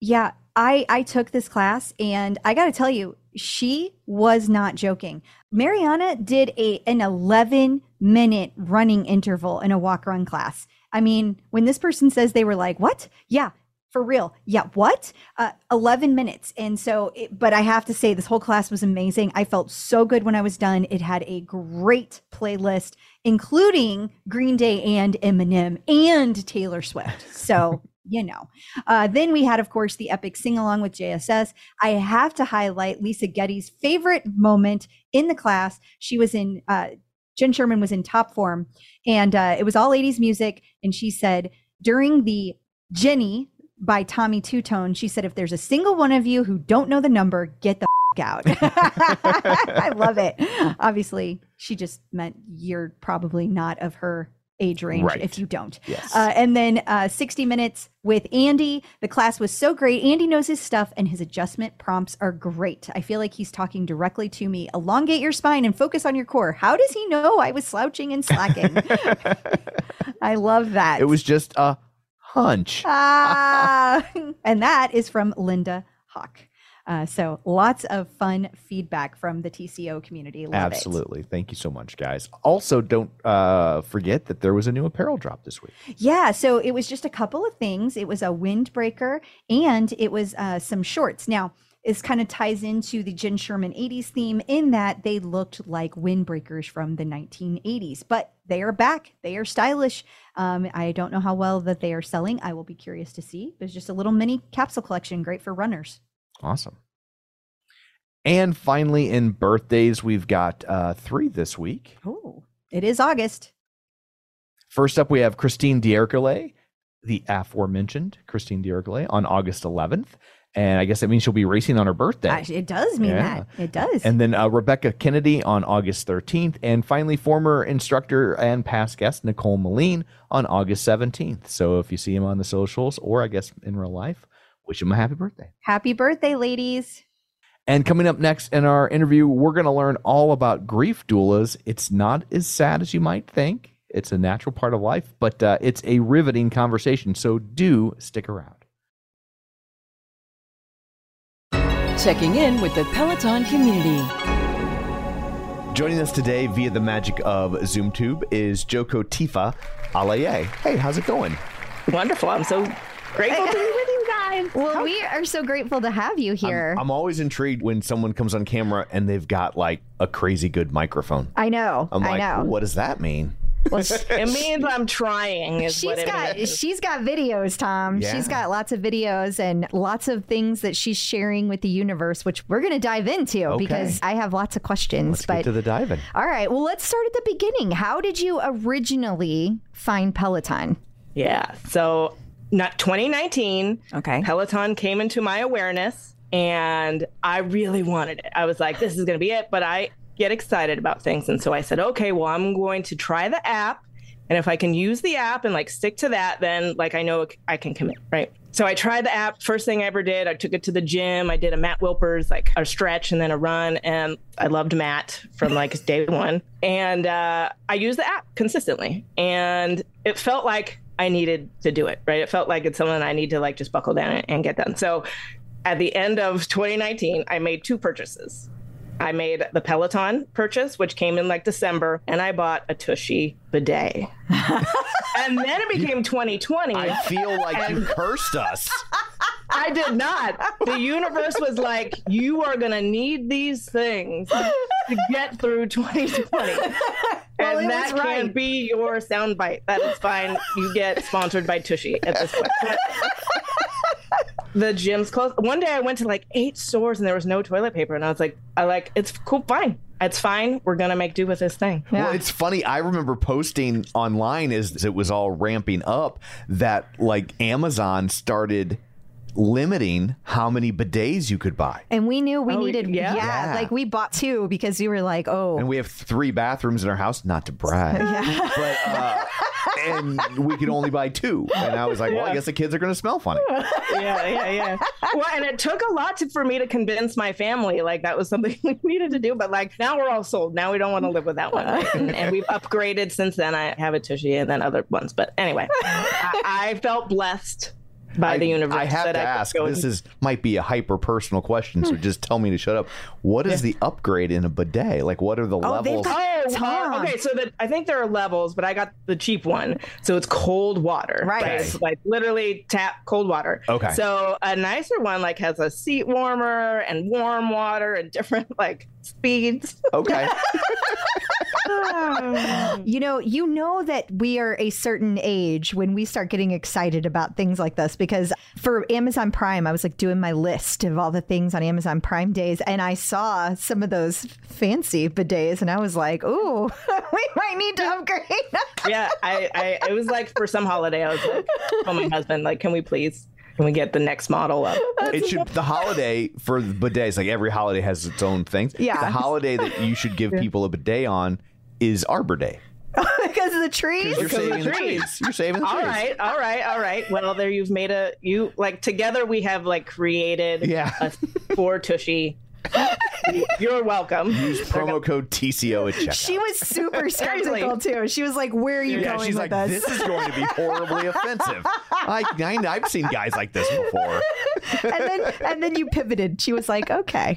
yeah, I I took this class, and I got to tell you, she was not joking. Mariana did a an 11 minute running interval in a walk run class. I mean, when this person says they were like, "What? Yeah." For real. Yeah. What? Uh, 11 minutes. And so, it, but I have to say, this whole class was amazing. I felt so good when I was done. It had a great playlist, including Green Day and Eminem and Taylor Swift. So, you know. Uh, then we had, of course, the epic sing along with JSS. I have to highlight Lisa Getty's favorite moment in the class. She was in, uh, Jenn Sherman was in top form, and uh, it was all 80s music. And she said, during the Jenny by Tommy Tutone, she said, if there's a single one of you who don't know the number, get the out. I love it. Obviously, she just meant you're probably not of her age range Right. if you don't. Yes. Uh, and then uh, 60 minutes with Andy. The class was so great. Andy knows his stuff, and his adjustment prompts are great. I feel like he's talking directly to me. Elongate your spine and focus on your core. How does he know I was slouching and slacking? I love that. it was just a hunch. Ah, and that is from Linda Hawk. Uh, so lots of fun feedback from the TCO community. Love it. Absolutely. Thank you so much, guys. Also, don't uh, forget that there was a new apparel drop this week. Yeah, so it was just a couple of things. It was a windbreaker and it was uh, some shorts. Now, this kind of ties into the Jenn Sherman 80s theme in that they looked like windbreakers from the 1980s, but they are back. They are stylish. Um, I don't know how well that they are selling. I will be curious to see. There's just a little mini capsule collection, great for runners. Awesome. And finally, in birthdays, we've got uh, three this week. Oh, it is August. First up, we have Christine D'Ercole, the aforementioned Christine D'Ercole, on August 11th. And I guess that means she'll be racing on her birthday. It does mean Yeah. that. It does. And then uh, Rebecca Kennedy on August 13th. And finally, former instructor and past guest Nicole Meline on August 17th. So if you see him on the socials or I guess in real life, wish him a happy birthday. Happy birthday, ladies. And coming up next in our interview, we're going to learn all about grief doulas. It's not as sad as you might think. It's a natural part of life, but uh, it's a riveting conversation. So do stick around. Checking in with the Peloton community. Joining us today via the magic of ZoomTube is Jokotifa Alaye. Hey, how's it going? Wonderful. I'm so grateful to be with you guys. Well, we are so grateful to have you here. I'm always intrigued when someone comes on camera and they've got like a crazy good microphone. I know. I'm I know. what does that mean? Well, It means I'm trying. Is what She's it got means. she's got videos, Tom. Yeah. She's got lots of videos and lots of things that she's sharing with the universe, which we're going to dive into Okay. because I have lots of questions. Let's but get to the diving. all right, well, let's start at the beginning. How did you originally find Peloton? Yeah. So, not 2019. Okay. Peloton came into my awareness, and I really wanted it. I was like, "This is going to be it." But I get excited about things, and so I said, "Okay, well, I'm going to try the app." And if I can use the app and like stick to that, then like I know I can commit, right? So I tried the app. First thing I ever did, I took it to the gym. I did a Matt Wilpers, like a stretch and then a run. And I loved Matt from like day one. And uh, I used the app consistently. And it felt like I needed to do it, right? It felt like it's something I need to like just buckle down and, get done. So at the end of 2019, I made two purchases. I made the Peloton purchase, which came in like December, and I bought a Tushy bidet. and then it became 2020. I feel like you cursed us. I did not. The universe was like, you are going to need these things to get through 2020. Well, and that was right. can be your soundbite. That is fine. You get sponsored by Tushy at this point. the gym's closed. One day I went to like eight stores and there was no toilet paper. And I was like, I like, it's cool, fine. It's fine. We're going to make do with this thing. Well, it's funny. I remember posting online as it was all ramping up that like Amazon started limiting how many bidets you could buy. And we knew we Oh, needed, yeah? Yeah. like we bought two because you were like, oh, And we have three bathrooms in our house, not to brag. yeah. But uh, and we could only buy two. And I was like, well, I guess the kids are going to smell funny. yeah, yeah, yeah. Well, and it took a lot to, for me to convince my family like that was something we needed to do. But like now we're all sold. Now we don't want to live without one. right? And, and we've upgraded since then. I have a Tushy and then other ones. But anyway, I, I felt blessed by I, the universe. I have that to could ask. This is might be a hyper personal question, so just tell me to shut up. What is the upgrade in a bidet? Like, what are the Oh, levels? got- Oh, uh, okay. So that I think there are levels, but I got the cheap one. So it's cold water. Right. It's like literally tap cold water. Okay. So a nicer one like has a seat warmer and warm water and different like speeds. okay. You know, you know that we are a certain age when we start getting excited about things like this because for Amazon Prime, I was like doing my list of all the things on Amazon Prime days and I saw some of those fancy bidets and I was like, ooh, we might need to upgrade. yeah, I, I it was like for some holiday I was like, oh my husband, like, can we please can we get the next model up? it should the holiday for the bidets like every holiday has its own things Yeah. the holiday that you should give people a bidet on is arbor day because of the trees. you're Because of the saving the trees. trees you're saving the All trees All right, all right, all right. Well, there you've made a you like together we have like created Yeah. a four tushy You're welcome. Use promo code TCO at checkout. She was super skeptical too. She was like, "Where are you yeah, going she's with like, this?" this is going to be horribly offensive. I, I, I've seen guys like this before. and then and then you pivoted. She was like, "Okay."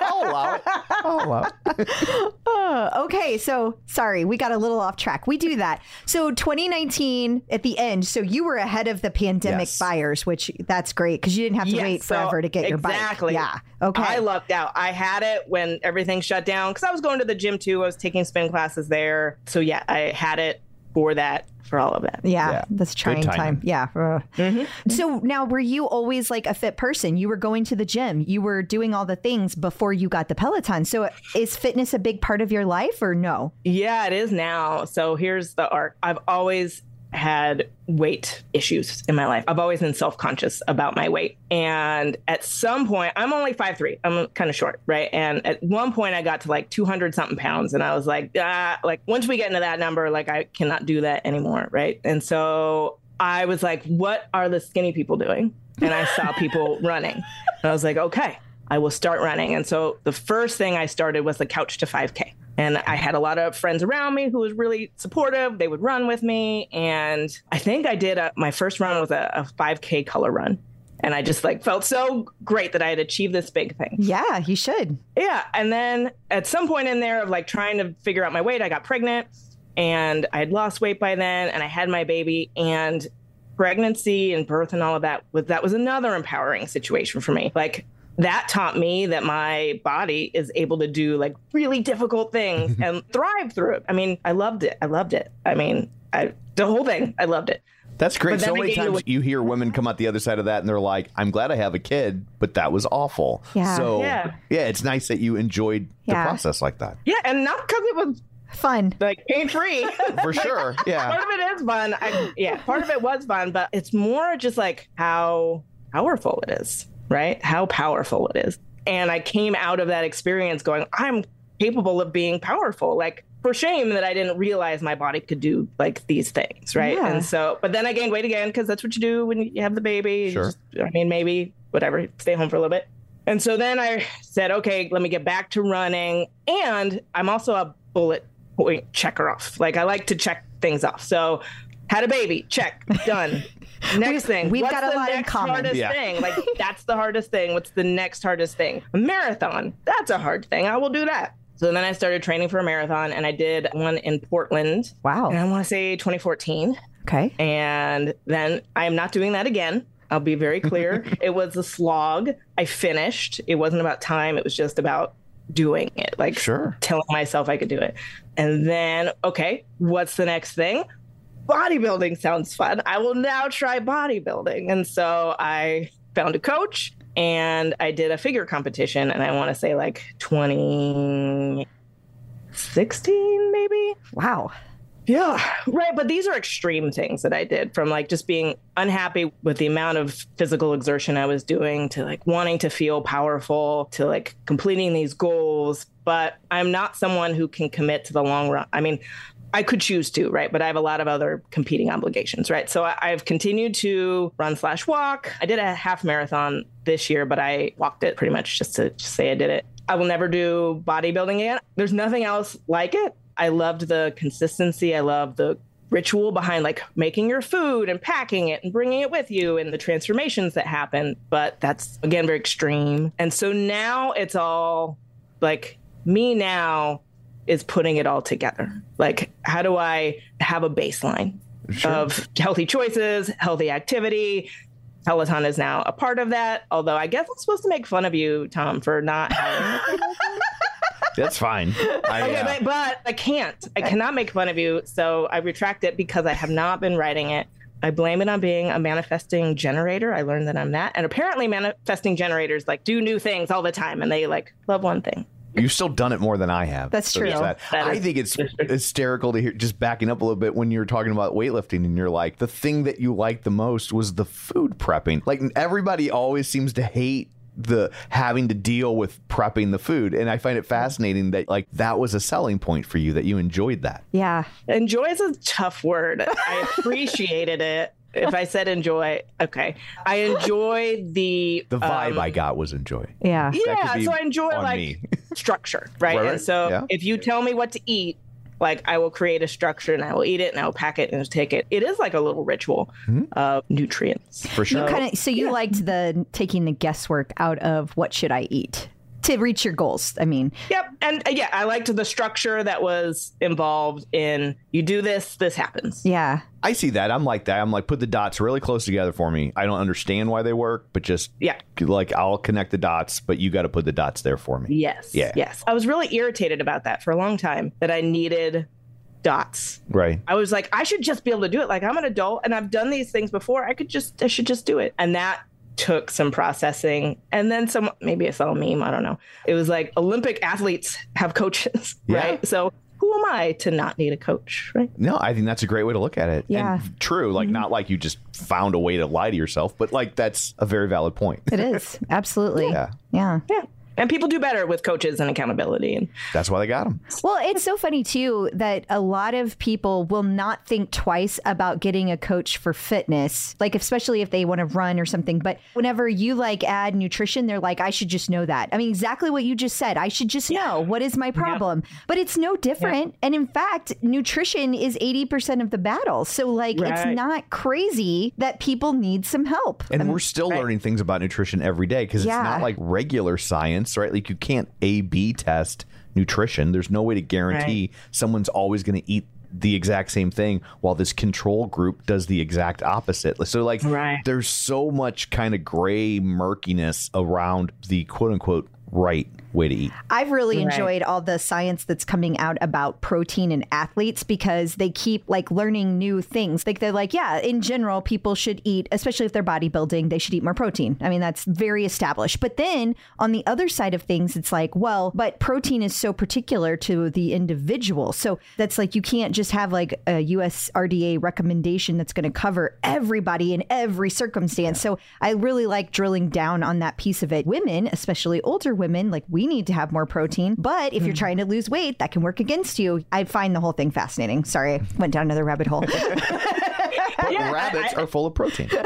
I'll allow it. I'll allow it. Uh, okay, so sorry, we got a little off track. We do that. So 2019 at the end, so you were ahead of the pandemic Yes. buyers, which that's great because you didn't have to Yes, wait so forever to get your bike. exactly. Yeah. Okay. I lucked out. I had it when everything shut down because I was going to the gym too. I was taking spin classes there. So yeah, I had it for that, for all of that. yeah, Yeah. that's trying timing. time. Yeah. Uh. So now, were you always like a fit person? You were going to the gym, you were doing all the things before you got the Peloton. So is fitness a big part of your life or no? Yeah, it is now. So here's the arc. I've always had weight issues in my life. I've always been self-conscious about my weight. And at some point, I'm only 5'3". I'm kind of short, right? And at one point I got to like 200 something pounds and I was like, ah, like once we get into that number, like I cannot do that anymore, right? And so I was like, what are the skinny people doing? And I saw people running. And I was like, okay, I will start running. And so the first thing I started was the couch to 5K. And I had a lot of friends around me who was really supportive. They would run with me. And I think I did a, my first run was a, a 5K color run. And I just like felt so great that I had achieved this big thing. Yeah, you should. Yeah. And then at some point in there of like trying to figure out my weight, I got pregnant and I had lost weight by then and I had my baby and pregnancy and birth and all of that was that was another empowering situation for me. Like that taught me that my body is able to do like really difficult things and thrive through it. I mean, I loved it. I loved it. I mean, I the whole thing, I loved it. That's great. But So then many times you hear women come out the other side of that and they're like, I'm glad I have a kid, but that was awful. Yeah. So, Yeah. yeah, it's nice that you enjoyed the Yeah. process like that. Yeah, and not because it was Fun. like pain free. For sure. Yeah. part of it is fun. I, yeah, part of it was fun, but it's more just like how powerful it is, right? How powerful it is. And I came out of that experience going, I'm capable of being powerful. Like, for shame that I didn't realize my body could do like these things, right? Yeah. And so, but then I gained weight again because that's what you do when you have the baby. Sure. just- I mean, maybe whatever, stay home for a little bit. And so then I said, okay, let me get back to running. And I'm also a bullet point checker off. Like I like to check things off. So had a baby, check, done. Next thing, we've what's got a the lot in next common. Hardest Yeah. thing, like that's the hardest thing. What's the next hardest thing? A marathon. That's a hard thing. I will do that. So then I started training for a marathon, and I did one in Portland. Wow. And I want to say 2014. Okay. And then I am not doing that again. I'll be very clear. it was a slog. I finished. It wasn't about time. It was just about doing it. Like Sure. telling myself I could do it. And then, okay, what's the next thing? Bodybuilding sounds fun. I will now try bodybuilding. And so I found a coach and I did a figure competition. And I want to say like 2016, maybe. Wow. Yeah, right. But these are extreme things that I did from like just being unhappy with the amount of physical exertion I was doing to like wanting to feel powerful to like completing these goals. But I'm not someone who can commit to the long run. I mean, I could choose to, right? But I have a lot of other competing obligations, right? So I- I've continued to run slash walk. I did a half marathon this year, but I walked it pretty much just to say I did it. I will never do bodybuilding again. There's nothing else like it. I loved the consistency. I loved the ritual behind like making your food and packing it and bringing it with you and the transformations that happen. But that's again very extreme. And so now it's all like me now is putting it all together. Like, how do I have a baseline of healthy choices, healthy activity? Peloton is now a part of that. Although I guess I'm supposed to make fun of you, Tom, for not having That's fine. I, Okay, uh, but, but I can't. I cannot make fun of you. So I retract it because I have not been writing it. I blame it on being a manifesting generator. I learned that I'm that. And apparently manifesting generators like do new things all the time and they like love one thing. You've still done it more than I have. That's there's true. that. That I is- think it's hysterical to hear, just backing up a little bit when you're talking about weightlifting and you're like, the thing that you liked the most was the food prepping. Like everybody always seems to hate the having to deal with prepping the food. And I find it fascinating that like that was a selling point for you that you enjoyed that. Yeah. Enjoy is a tough word. I appreciated it. if I said enjoy, okay. I enjoy the The vibe um, I got was enjoy. Yeah. Yeah, so I enjoy like me. Structure, right? Right, And so Yeah. if you tell me what to eat, like I will create a structure and I will eat it and I will pack it and take it. It is like a little ritual Hmm? of nutrients. For sure. You sure. kind of so you liked the taking the guesswork out of what should I eat to reach your goals. I mean, Yep. And uh, yeah, I liked the structure that was involved in you do this, this happens. yeah. I see that. I'm like that. I'm like, put the dots really close together for me. I don't understand why they work, but just Yeah. like I'll connect the dots, but you got to put the dots there for me. Yes. Yeah. Yes. I was really irritated about that for a long time that I needed dots. Right. I was like, I should just be able to do it. Like I'm an adult and I've done these things before. I could just, I should just do it. And that took some processing. And then some, maybe I saw a meme. I don't know. It was like Olympic athletes have coaches, Yeah. right? So who am I to not need a coach, right? No, I think that's a great way to look at it. Yeah. And true. Like, mm-hmm. not like you just found a way to lie to yourself, but like that's a very valid point. It is. Absolutely. Yeah. Yeah. Yeah. And people do better with coaches and accountability. And That's why they got them. Well, it's so funny too that a lot of people will not think twice about getting a coach for fitness, like especially if they want to run or something. But whenever you like add nutrition, they're like, I should just know that. I mean, exactly what you just said. I should just know what is my problem. But it's no different. And in fact, nutrition is 80% of the battle. So, like, it's not crazy that people need some help. And we're still learning things about nutrition every day because Yeah. it's not like regular science, right? Like you can't A B test nutrition. There's no way to guarantee someone's always going to eat the exact same thing while this control group does the exact opposite. So like Right. there's so much kind of gray murkiness around the quote unquote right way to eat. I've really Right. enjoyed all the science that's coming out about protein in athletes because they keep like learning new things. Like they're like, yeah, in general, people should eat, especially if they're bodybuilding, they should eat more protein. I mean, that's very established. But then on the other side of things, it's like, well, but protein is so particular to the individual. So that's like, you can't just have like a US RDA recommendation that's going to cover everybody in every circumstance. So I really like drilling down on that piece of it. Women, especially older women, like we need to have more protein. But if you're hmm. trying to lose weight, that can work against you. I find the whole thing fascinating. Sorry, I went down another rabbit hole. But Yeah, I- rabbits I- are full of protein.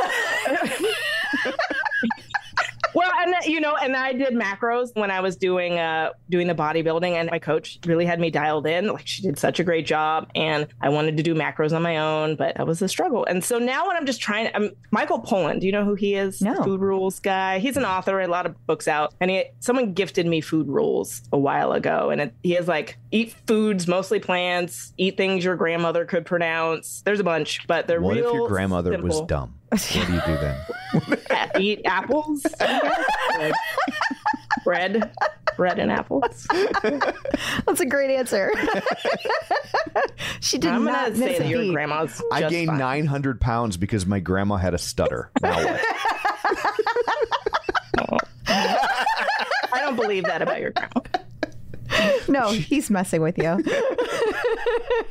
well, and you know, and I did macros when I was doing uh doing the bodybuilding, and my coach really had me dialed in. Like she did such a great job, and I wanted to do macros on my own, but that was a struggle. And so now, when I'm just trying, I'm Michael Pollan. Do you know who he is? No. Food Rules guy. He's an author, a lot of books out, and he someone gifted me Food Rules a while ago, and it, he has like eat foods, mostly plants, eat things your grandmother could pronounce. There's a bunch, but they're What if your grandmother was dumb? What do you do then? Eat apples Like, bread bread and apples That's a great answer. she did i'm not gonna say a that your beat. grandma's I gained fine. 900 pounds because my grandma had a stutter. Now what? i don't believe that about your grandma No, he's messing with you.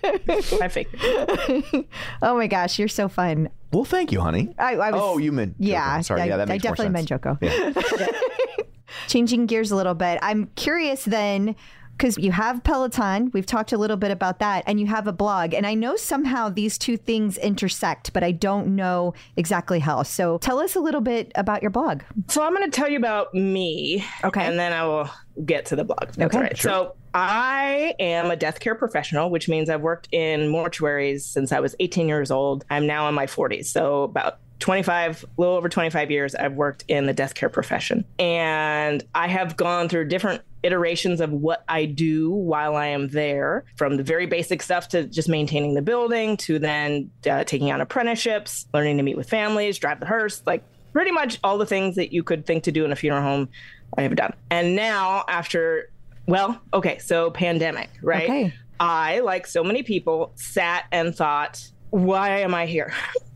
i figured oh my gosh, you're so fun. Well, thank you, honey. I, I was, oh, you meant yeah. Joko. Sorry, I, yeah, that I makes more definitely meant. Joko. Yeah. Changing gears a little bit, I'm curious then. Because you have Peloton, we've talked a little bit about that, and you have a blog. And I know somehow these two things intersect, but I don't know exactly how. So tell us a little bit about your blog. so i'm going to tell you about me Okay. and then i will get to the blog That's Okay. all right so i am a death care professional which means i've worked in mortuaries since i was 18 years old i'm now in my 40s so about 25, a little over 25 years, I've worked in the death care profession. And I have gone through different iterations of what I do while I am there, from the very basic stuff to just maintaining the building to then uh, taking on apprenticeships, learning to meet with families, drive the hearse, like pretty much all the things that you could think to do in a funeral home, I have done. And now, after, well, okay, so pandemic, right? Okay. I, like so many people, sat and thought, why am I here?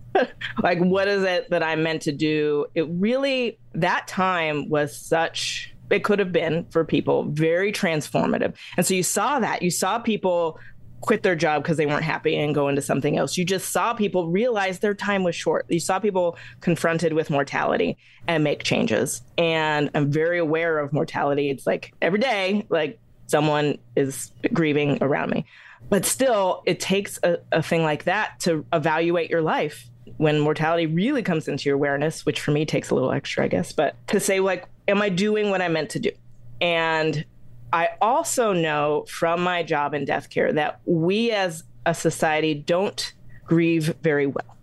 like, what is it that I'm meant to do? It really, that time was such, it could have been for people very transformative. And so you saw that. You saw people quit their job because they weren't happy and go into something else. You just saw people realize their time was short. You saw people confronted with mortality and make changes. And I'm very aware of mortality. It's like every day, like someone is grieving around me. But still, it takes a, a thing like that to evaluate your life. when mortality really comes into your awareness, which for me takes a little extra, I guess, but to say, like, am I doing what I meant to do? And I also know from my job in death care that we as a society don't grieve very well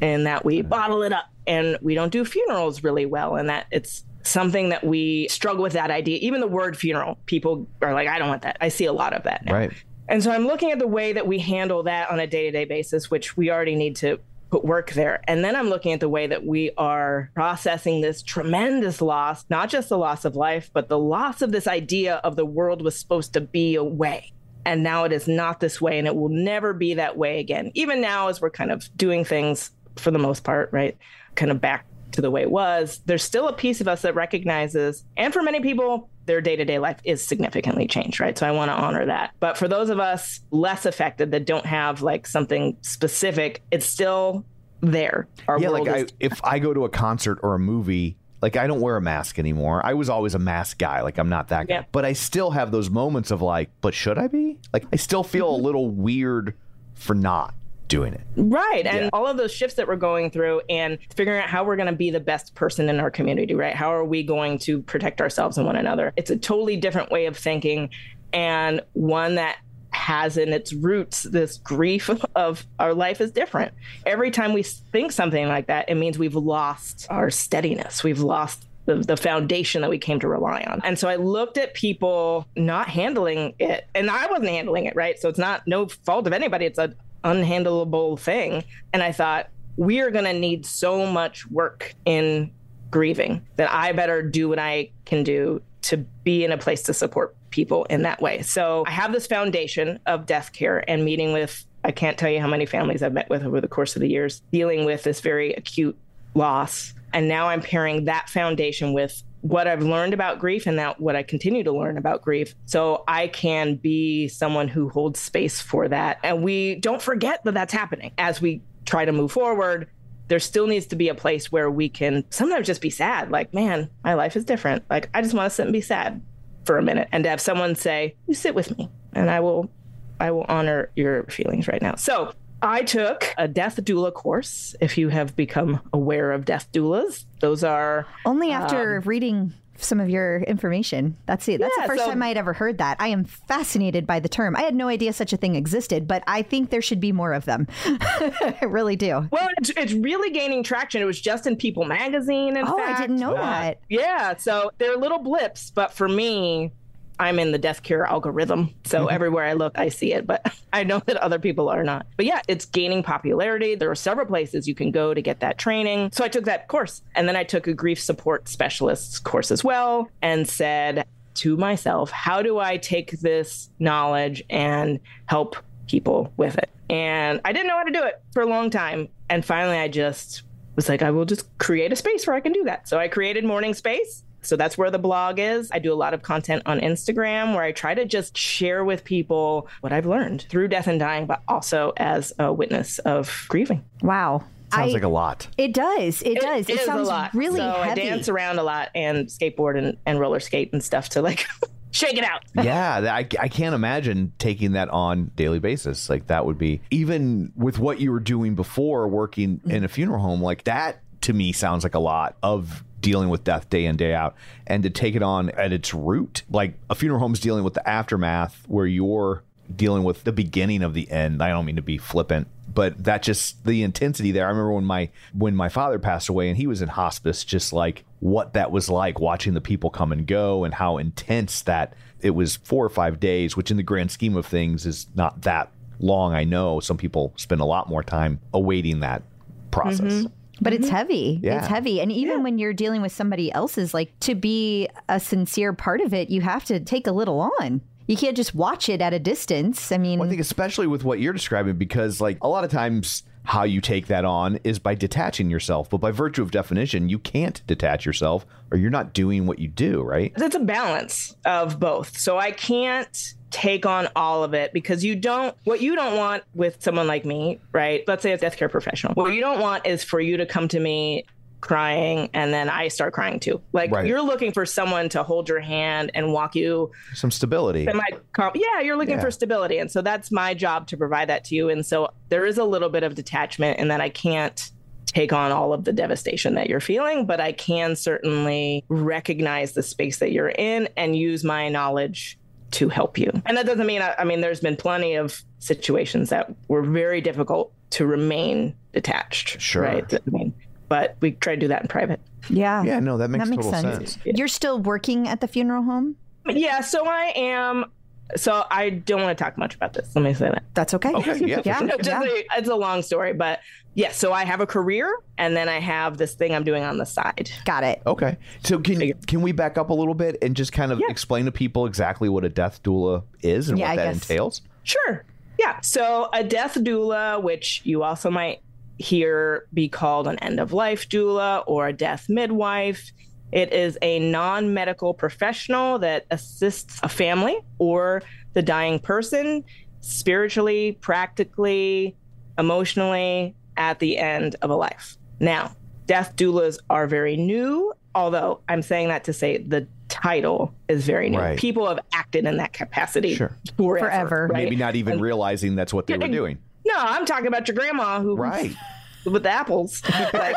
and that we bottle it up and we don't do funerals really well and that it's something that we struggle with that idea. Even the word funeral, people are like, I don't want that. I see a lot of that now. Right. And so I'm looking at the way that we handle that on a day to day basis, which we already need to put work there. And then I'm looking at the way that we are processing this tremendous loss, not just the loss of life, but the loss of this idea of the world was supposed to be a way. And now it is not this way, and it will never be that way again. Even now, as we're kind of doing things for the most part, right? Kind of back to the way it was, there's still a piece of us that recognizes, and for many people, their day to day life is significantly changed, right? So I want to honor that. But for those of us less affected that don't have like something specific, it's still there. Our yeah, like I, if I go to a concert or a movie, like I don't wear a mask anymore. I was always a mask guy. Like I'm not that guy. But I still have those moments of like, but should I be? Like I still feel Mm-hmm. a little weird for not doing it. Right. And Yeah. all of those shifts that we're going through and figuring out how we're going to be the best person in our community, right? How are we going to protect ourselves and one another? It's a totally different way of thinking and one that has in its roots this grief of our life is different. Every time we think something like that, it means we've lost our steadiness. We've lost the, the foundation that we came to rely on. And so I looked at people not handling it, and I wasn't handling it, right? So it's not no fault of anybody. It's an unhandleable thing. And I thought, we are going to need so much work in grieving that I better do what I can do to be in a place to support people in that way. So I have this foundation of death care and meeting with, I can't tell you how many families I've met with over the course of the years, dealing with this very acute loss. And now I'm pairing that foundation with what I've learned about grief and that what I continue to learn about grief. So I can be someone who holds space for that. And we don't forget that that's happening as we try to move forward. There still needs to be a place where we can sometimes just be sad. Like, man, my life is different. Like, I just want to sit and be sad for a minute and to have someone say, you sit with me and I will, I will honor your feelings right now. So I took a death doula course. If you have become aware of death doulas, those are Only after reading some of your information. That's it. That's Yeah, the first so- time I'd ever heard that. I am fascinated by the term. I had no idea such a thing existed, but I think there should be more of them. I really do. Well, it's, it's really gaining traction. It was just in People magazine. In Oh, I didn't know Uh, that. Yeah, so they're little blips, but for me, I'm in the death care algorithm. So mm-hmm. everywhere I look, I see it, but I know that other people are not. But yeah, it's gaining popularity. There are several places you can go to get that training. So I took that course. And then I took a grief support specialist course as well and said to myself, how do I take this knowledge and help people with it? And I didn't know how to do it for a long time. And finally, I just was like, I will just create a space where I can do that. So I created Mourning Space. So that's where the blog is. I do a lot of content on Instagram where I try to just share with people what I've learned through death and dying, but also as a witness of grieving. Wow. Sounds I- like a lot. It does. It, does. It is sounds a lot. really so heavy. I dance around a lot and skateboard and, and roller skate and stuff to like shake it out. yeah, I, I can't imagine taking that on daily basis. Like that would be even with what you were doing before working mm-hmm. in a funeral home. Like that to me sounds like a lot of dealing with death day in day out, and to take it on at its root. Like a funeral home's dealing with the aftermath, where you're dealing with the beginning of the end. I don't mean to be flippant, but that just the intensity there. I remember when my when my father passed away and he was in hospice, just like what that was like watching the people come and go and how intense that it was four or five days, which in the grand scheme of things is not that long. I know some people spend a lot more time awaiting that process. Mm-hmm. But it's mm-hmm. heavy. Yeah. It's heavy. And even when you're dealing with somebody else's, like to be a sincere part of it, you have to take a little on. You can't just watch it at a distance. I mean, Well, I think especially with what you're describing, because like a lot of times how you take that on is by detaching yourself. But by virtue of definition, you can't detach yourself or you're not doing what you do, right? it's a balance of both. So I can't take on all of it because you don't what you don't want with someone like me, right? Let's say a death care professional. What you don't want is for you to come to me crying and then I start crying too. Like Right. you're looking for someone to hold your hand and walk you Some stability. yeah you're looking Yeah. for stability and so that's my job to provide that to you and so there is a little bit of detachment and that i can't take on all of the devastation that you're feeling, but I can certainly recognize the space that you're in and use my knowledge to help you. And that doesn't mean, I, I mean, there's been plenty of situations that were very difficult to remain detached. Sure. Right. I mean, but we try to do that in private. Yeah. Yeah, no, that makes, That makes total sense. sense. You're still working at the funeral home? Yeah. So I am. So I don't want to talk much about this. Let me say that. That's okay. Okay, yeah, yeah. sure. Just yeah. a- it's a long story, but yeah. So I have a career, and then I have this thing I'm doing on the side. Got it. Okay. So can can we back up a little bit and just kind of Yeah. explain to people exactly what a death doula is and Yeah, what I that guess. entails? Sure. Yeah. So a death doula, which you also might hear be called an end of life doula or a death midwife. It is a non medical professional that assists a family or the dying person spiritually, practically, emotionally at the end of a life. Now, death doulas are very new, although I'm saying that to say the title is very new. Right. People have acted in that capacity Sure. forever. Forever. right? Maybe not even realizing that's what they Yeah, were doing. No, I'm talking about your grandma who Right. with the apples. like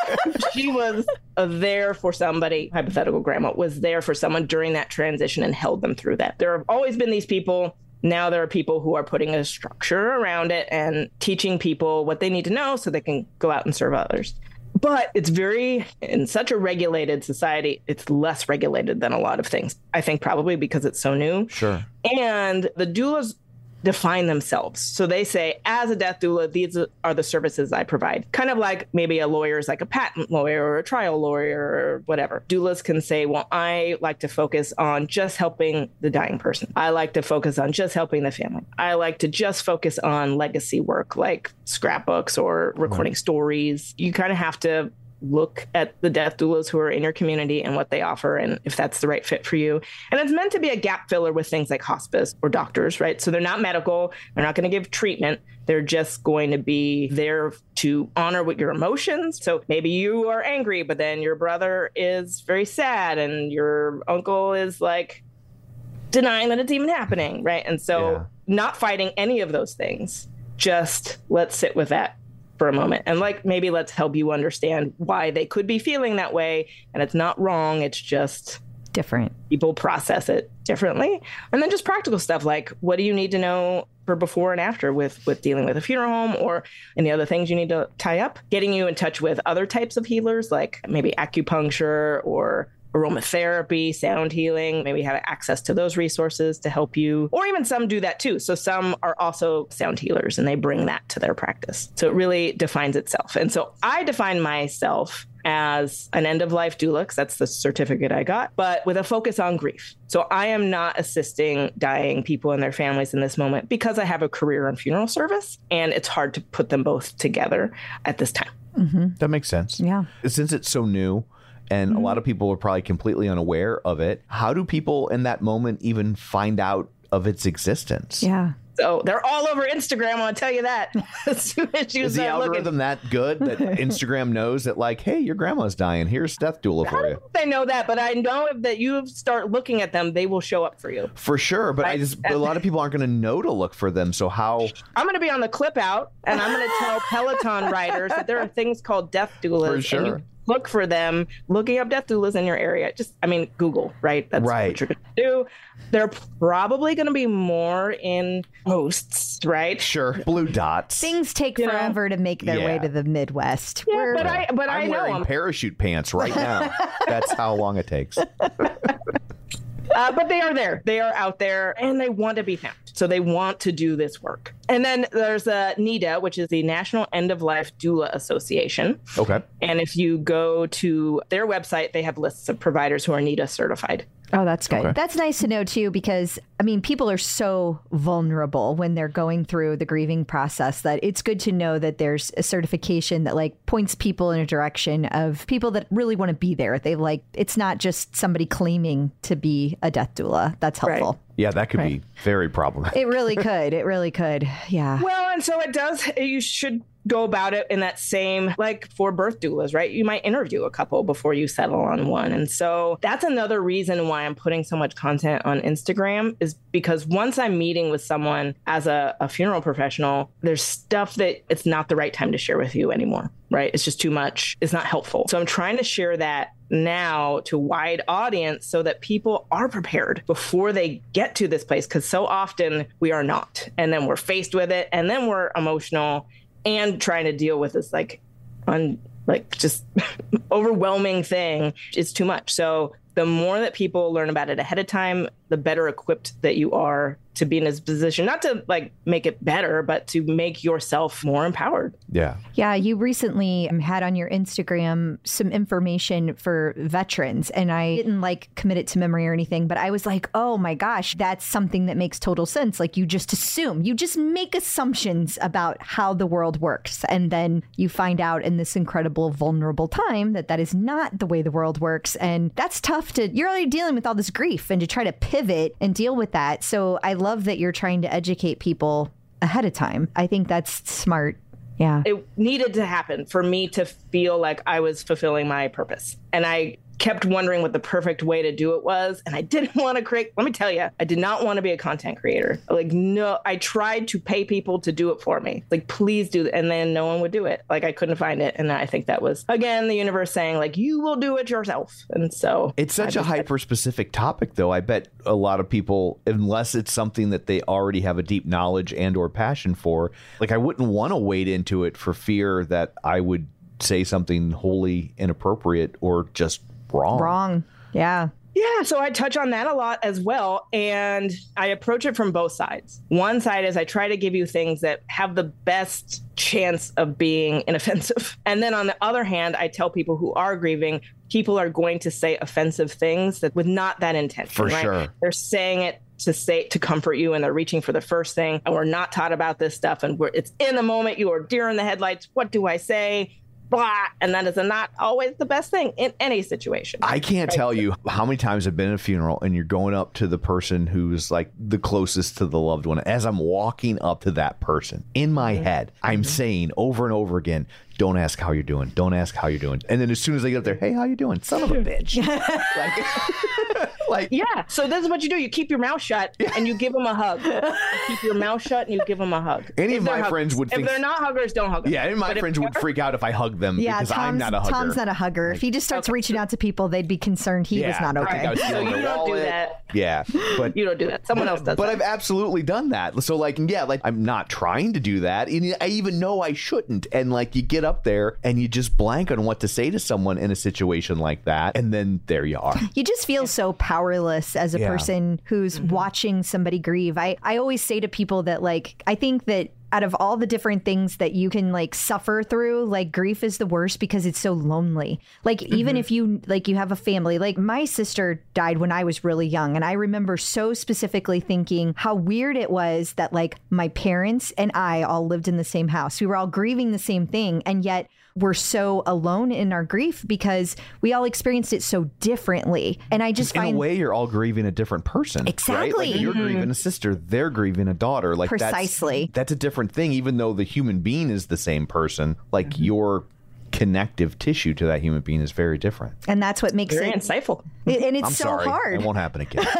she was uh, there for somebody, hypothetical grandma was there for someone during that transition and held them through that. There have always been these people. Now there are people who are putting a structure around it and teaching people what they need to know so they can go out and serve others. But it's very, in such a regulated society, it's less regulated than a lot of things. I think probably because it's so new. Sure. And the doulas define themselves. So they say, as a death doula, these are the services I provide. Kind of like maybe a lawyer is like a patent lawyer or a trial lawyer or whatever. Doulas can say, well, I like to focus on just helping the dying person. I like to focus on just helping the family. I like to just focus on legacy work like scrapbooks or recording stories. You kind of have to look at the death doulas who are in your community and what they offer and if that's the right fit for you. And it's meant to be a gap filler with things like hospice or doctors, right? So they're not medical, they're not going to give treatment. They're just going to be there to honor what your emotions. So maybe you are angry, but then your brother is very sad and your uncle is like denying that it's even happening, right? And so Yeah. not fighting any of those things. Just let's sit with that for a moment. And like maybe let's help you understand why they could be feeling that way. And it's not wrong. It's just Different. people process it differently. And then just practical stuff like what do you need to know for before and after with with dealing with a funeral home or any other things you need to tie up? Getting you in touch with other types of healers like maybe acupuncture or aromatherapy sound healing maybe have access to those resources to help you or even some do that too so some are also sound healers and they bring that to their practice so it really defines itself and so i define myself as an end of life doula, 'cause that's the certificate I got, but with a focus on grief. So I am not assisting dying people and their families in this moment because I have a career in funeral service and it's hard to put them both together at this time. Mm-hmm. That makes sense. Yeah. Since it's so new and a mm-hmm. lot of people are probably completely unaware of it, how do people in that moment even find out of its existence? Yeah. So they're all over Instagram, I'll tell you that. as soon as you Is the start looking. algorithm that good that Instagram knows that like, hey, your grandma's dying. Here's death doula I for don't you. know if they know that, but I know if that you start looking at them, they will show up for you. For sure, but I just a lot of people aren't going to know to look for them. So how? I'm going to be on the clip out, and I'm going to tell Peloton riders that there are things called death doulas. For and sure. You look for them, looking up death doulas in your area. Just, I mean, Google, right? That's Right. what you're going to do. They're probably going to be more in posts, right? Sure, blue dots. Things take You know? forever to make their way to the Midwest. Yeah, We're- but I, but I I'm know wearing them. parachute pants right now. That's how long it takes. Uh, but they are there. They are out there and they want to be found. So they want to do this work. And then there's uh, NEDA, which is the National End of Life Doula Association. Okay. And if you go to their website, they have lists of providers who are NEDA certified. Oh, that's good. Okay. That's nice to know too, because I mean, people are so vulnerable when they're going through the grieving process that it's good to know that there's a certification that like points people in a direction of people that really want to be there. They like it's not just somebody claiming to be a death doula. That's helpful. Yeah, that could be very problematic. It really could. It really could. Yeah. Well, and so it does, you should go about it in that same, like for birth doulas, right? You might interview a couple before you settle on one. And so that's another reason why I'm putting so much content on Instagram is because once I'm meeting with someone as a, a funeral professional, there's stuff that it's not the right time to share with you anymore, right? It's just too much. It's not helpful. So I'm trying to share that now to wide audience so that people are prepared before they get to this place because so often we are not and then we're faced with it and then we're emotional and trying to deal with this like un like just overwhelming thing is too much. So the more that people learn about it ahead of time the better equipped that you are to be in this position not to like make it better but to make yourself more empowered Yeah. Yeah, you recently um, had on your Instagram some information for veterans, and I didn't like commit it to memory or anything, but I was like, oh my gosh, that's something that makes total sense. Like, you just assume, you just make assumptions about how the world works. And then you find out in this incredible, vulnerable time that that is not the way the world works. And that's tough to, you're already dealing with all this grief and to try to pivot and deal with that. So I love that you're trying to educate people ahead of time. I think that's smart. Yeah. it needed to happen for me to feel like I was fulfilling my purpose. And I kept wondering what the perfect way to do it was. And I didn't want to create, let me tell you, I did not want to be a content creator. Like, no, I tried to pay people to do it for me. Like, please do. And then no one would do it. Like, I couldn't find it. And I think that was, again, the universe saying, like, you will do it yourself. And so It's such a hyper specific topic though. I bet a lot of people unless it's something that they already have a deep knowledge and or passion for, like I wouldn't want to wade into it for fear that I would say something wholly inappropriate or just wrong. Wrong. Yeah. Yeah, so I touch on that a lot as well. And I approach it from both sides. One side is I try to give you things that have the best chance of being inoffensive. And then on the other hand, I tell people who are grieving, people are going to say offensive things that with not that intention. For right? sure. They're saying it to say to comfort you and they're reaching for the first thing and we're not taught about this stuff and we're it's in the moment you are deer in the headlights what do i say blah and that is not always the best thing in any situation I can't tell you how many times I've been at a funeral and you're going up to the person who's like the closest to the loved one. As I'm walking up to that person in my mm-hmm. head, I'm mm-hmm. saying over and over again, don't ask how you're doing. Don't ask how you're doing. And then as soon as I get up there, mm-hmm. hey, how you doing? Son of a bitch. like, like Yeah. So this is what you do. You keep your mouth shut and you give them a hug. You keep your mouth shut and you give them a hug. Any If of they're my friends would If think- they're not huggers, don't hug them. yeah, and my But if friends would they're- freak out if I hugged them Yeah, because Tom's, I'm not a hugger. Tom's not a hugger. if he just starts reaching out to people, they'd be concerned he was not I think I okay. was So you don't do that. Yeah, but You don't do that. Someone else does. but that. I've absolutely done that. So like, yeah, like I'm not trying to do that, and I even know I shouldn't. And like, you get up there and you just blank on what to say to someone in a situation like that, and then there you are. You just feel so powerless as a Yeah. person who's mm-hmm. watching somebody grieve. I, I always say to people that, like, I think that out of all the different things that you can like suffer through, like grief is the worst because it's so lonely. Like even mm-hmm. if you like you have a family, like my sister died when I was really young and I remember so specifically thinking how weird it was that like my parents and I all lived in the same house. We were all grieving the same thing and yet we're so alone in our grief because we all experienced it so differently. And I just In find a way, you're all grieving a different person. Right? Exactly. Like you're mm-hmm. grieving a sister, they're grieving a daughter. Like Precisely. That's, a different thing, even though the human being is the same person. Like mm-hmm. your connective tissue to that human being is very different. and that's what makes it Very it insightful. it- and it's I'm so sorry, hard. it won't happen again.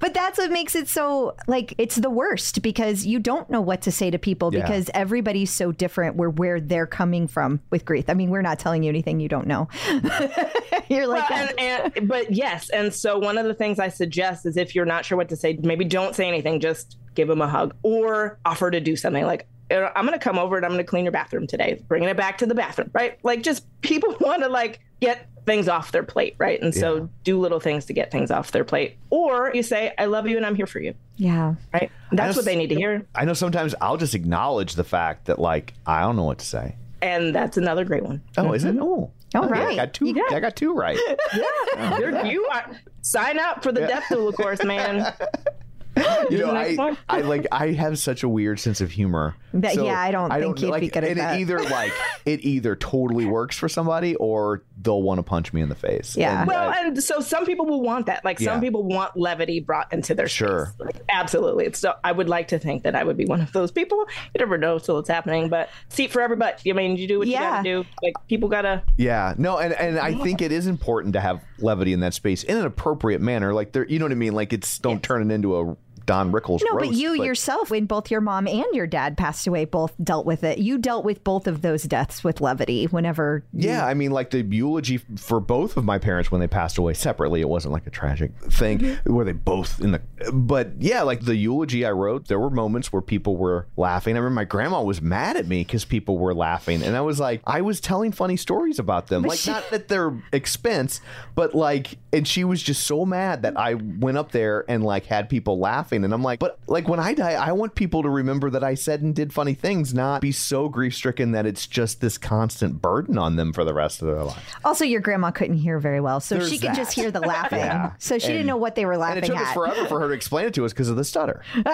But that's what makes it so like it's the worst because you don't know what to say to people Yeah. because everybody's so different where where they're coming from with grief. I mean, we're not telling you anything you don't know. You're like Well, and, and but yes, and so one of the things I suggest is if you're not sure what to say, maybe don't say anything. Just give them a hug or offer to do something like. "Uh, I'm gonna come over and I'm gonna clean your bathroom today, bringing it back to the bathroom, right? Like, just people want to like get things off their plate, right? And Yeah. so do little things to get things off their plate. Or you say, "I love you and I'm here for you," yeah. right? That's just- what they need to hear, I know sometimes I'll just acknowledge the fact that like I don't know what to say. and that's another great one. Oh, is it? Oh, All okay, I got two. Yeah. I got two right. You're, you are sign up for the death doula course, man. You know, I. I like I have such a weird sense of humor. That- yeah, I don't think you'd like, be good at and that. It either like it either totally works for somebody or they'll want to punch me in the face. Yeah. And Well, I- and so some people will want that. Like some Yeah. people want levity brought into their Sure. space. Like, absolutely. So I would like to think that I would be one of those people. You never know till it's happening, but seat for everybody. I mean, you do what Yeah. you gotta do. Like people gotta. Yeah, no, and, and I think it is important to have levity in that space in an appropriate manner. Like there, you know what I mean. Like it's don't turn it into a Don Rickles. No, but roast, you yourself, when both your mom and your dad passed away, both dealt with it. You dealt with both of those deaths with levity whenever. you- Yeah, I mean, like the eulogy for both of my parents when they passed away separately, it wasn't like a tragic thing Mm-hmm. where they both in the. But yeah, like the eulogy I wrote, there were moments where people were laughing. I remember my grandma was mad at me because people were laughing, and I was like, I was telling funny stories about them, like not at their expense, but like, and she was just so mad that I went up there and like had people laughing, and I'm like, but like when I die, I want people to remember that I said and did funny things, not be so grief stricken that it's just this constant burden on them for the rest of their life. Also, your grandma couldn't hear very well, so There's she could that. just hear the laughing. Yeah. So she didn't know what they were laughing at. It took at. us forever for her to explain it to us because of the stutter.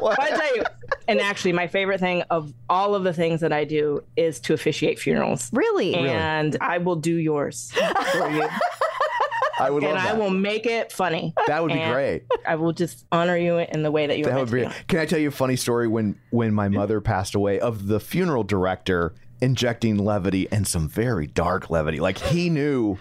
But I tell you, and actually, my favorite thing of all of the things that I do is to officiate funerals. Really? And I will do yours for you, I would love and I will make it funny. That would be And great. I will just honor you in the way that you That would be. Can I tell you a funny story? When when my mother passed away, of the funeral director injecting levity and some very dark levity, like he knew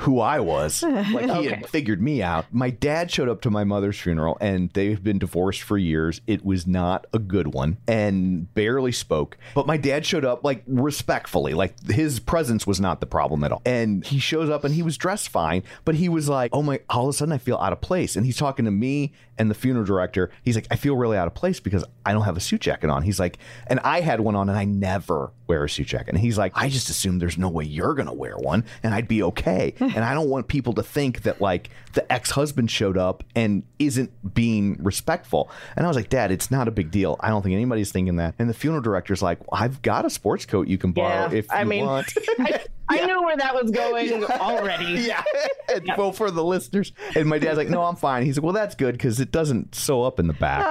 who I was, like he had figured me out. My dad showed up to my mother's funeral, and they've been divorced for years. It was not a good one, and barely spoke. But my dad showed up like respectfully, like his presence was not the problem at all. And he shows up, and he was dressed fine, but he was like, "Oh my!" All of a sudden, I feel out of place, and he's talking to me and the funeral director. He's like, "I feel really out of place because I don't have a suit jacket on." He's like, "And I had one on, and I never wear a suit jacket." And he's like, "I just assumed there's no way you're gonna wear one, and I'd be okay." Hmm. and I don't want people to think that like the ex-husband showed up and isn't being respectful. And I was like, "Dad, it's not a big deal. I don't think anybody's thinking that." And the funeral director's like, "I've got a sports coat you can borrow Yeah, if you I mean, want." I, I knew where that was going already. yeah. And, Well, for the listeners. And my dad's like, no, I'm fine. He's like, well, that's good because it doesn't sew up in the back.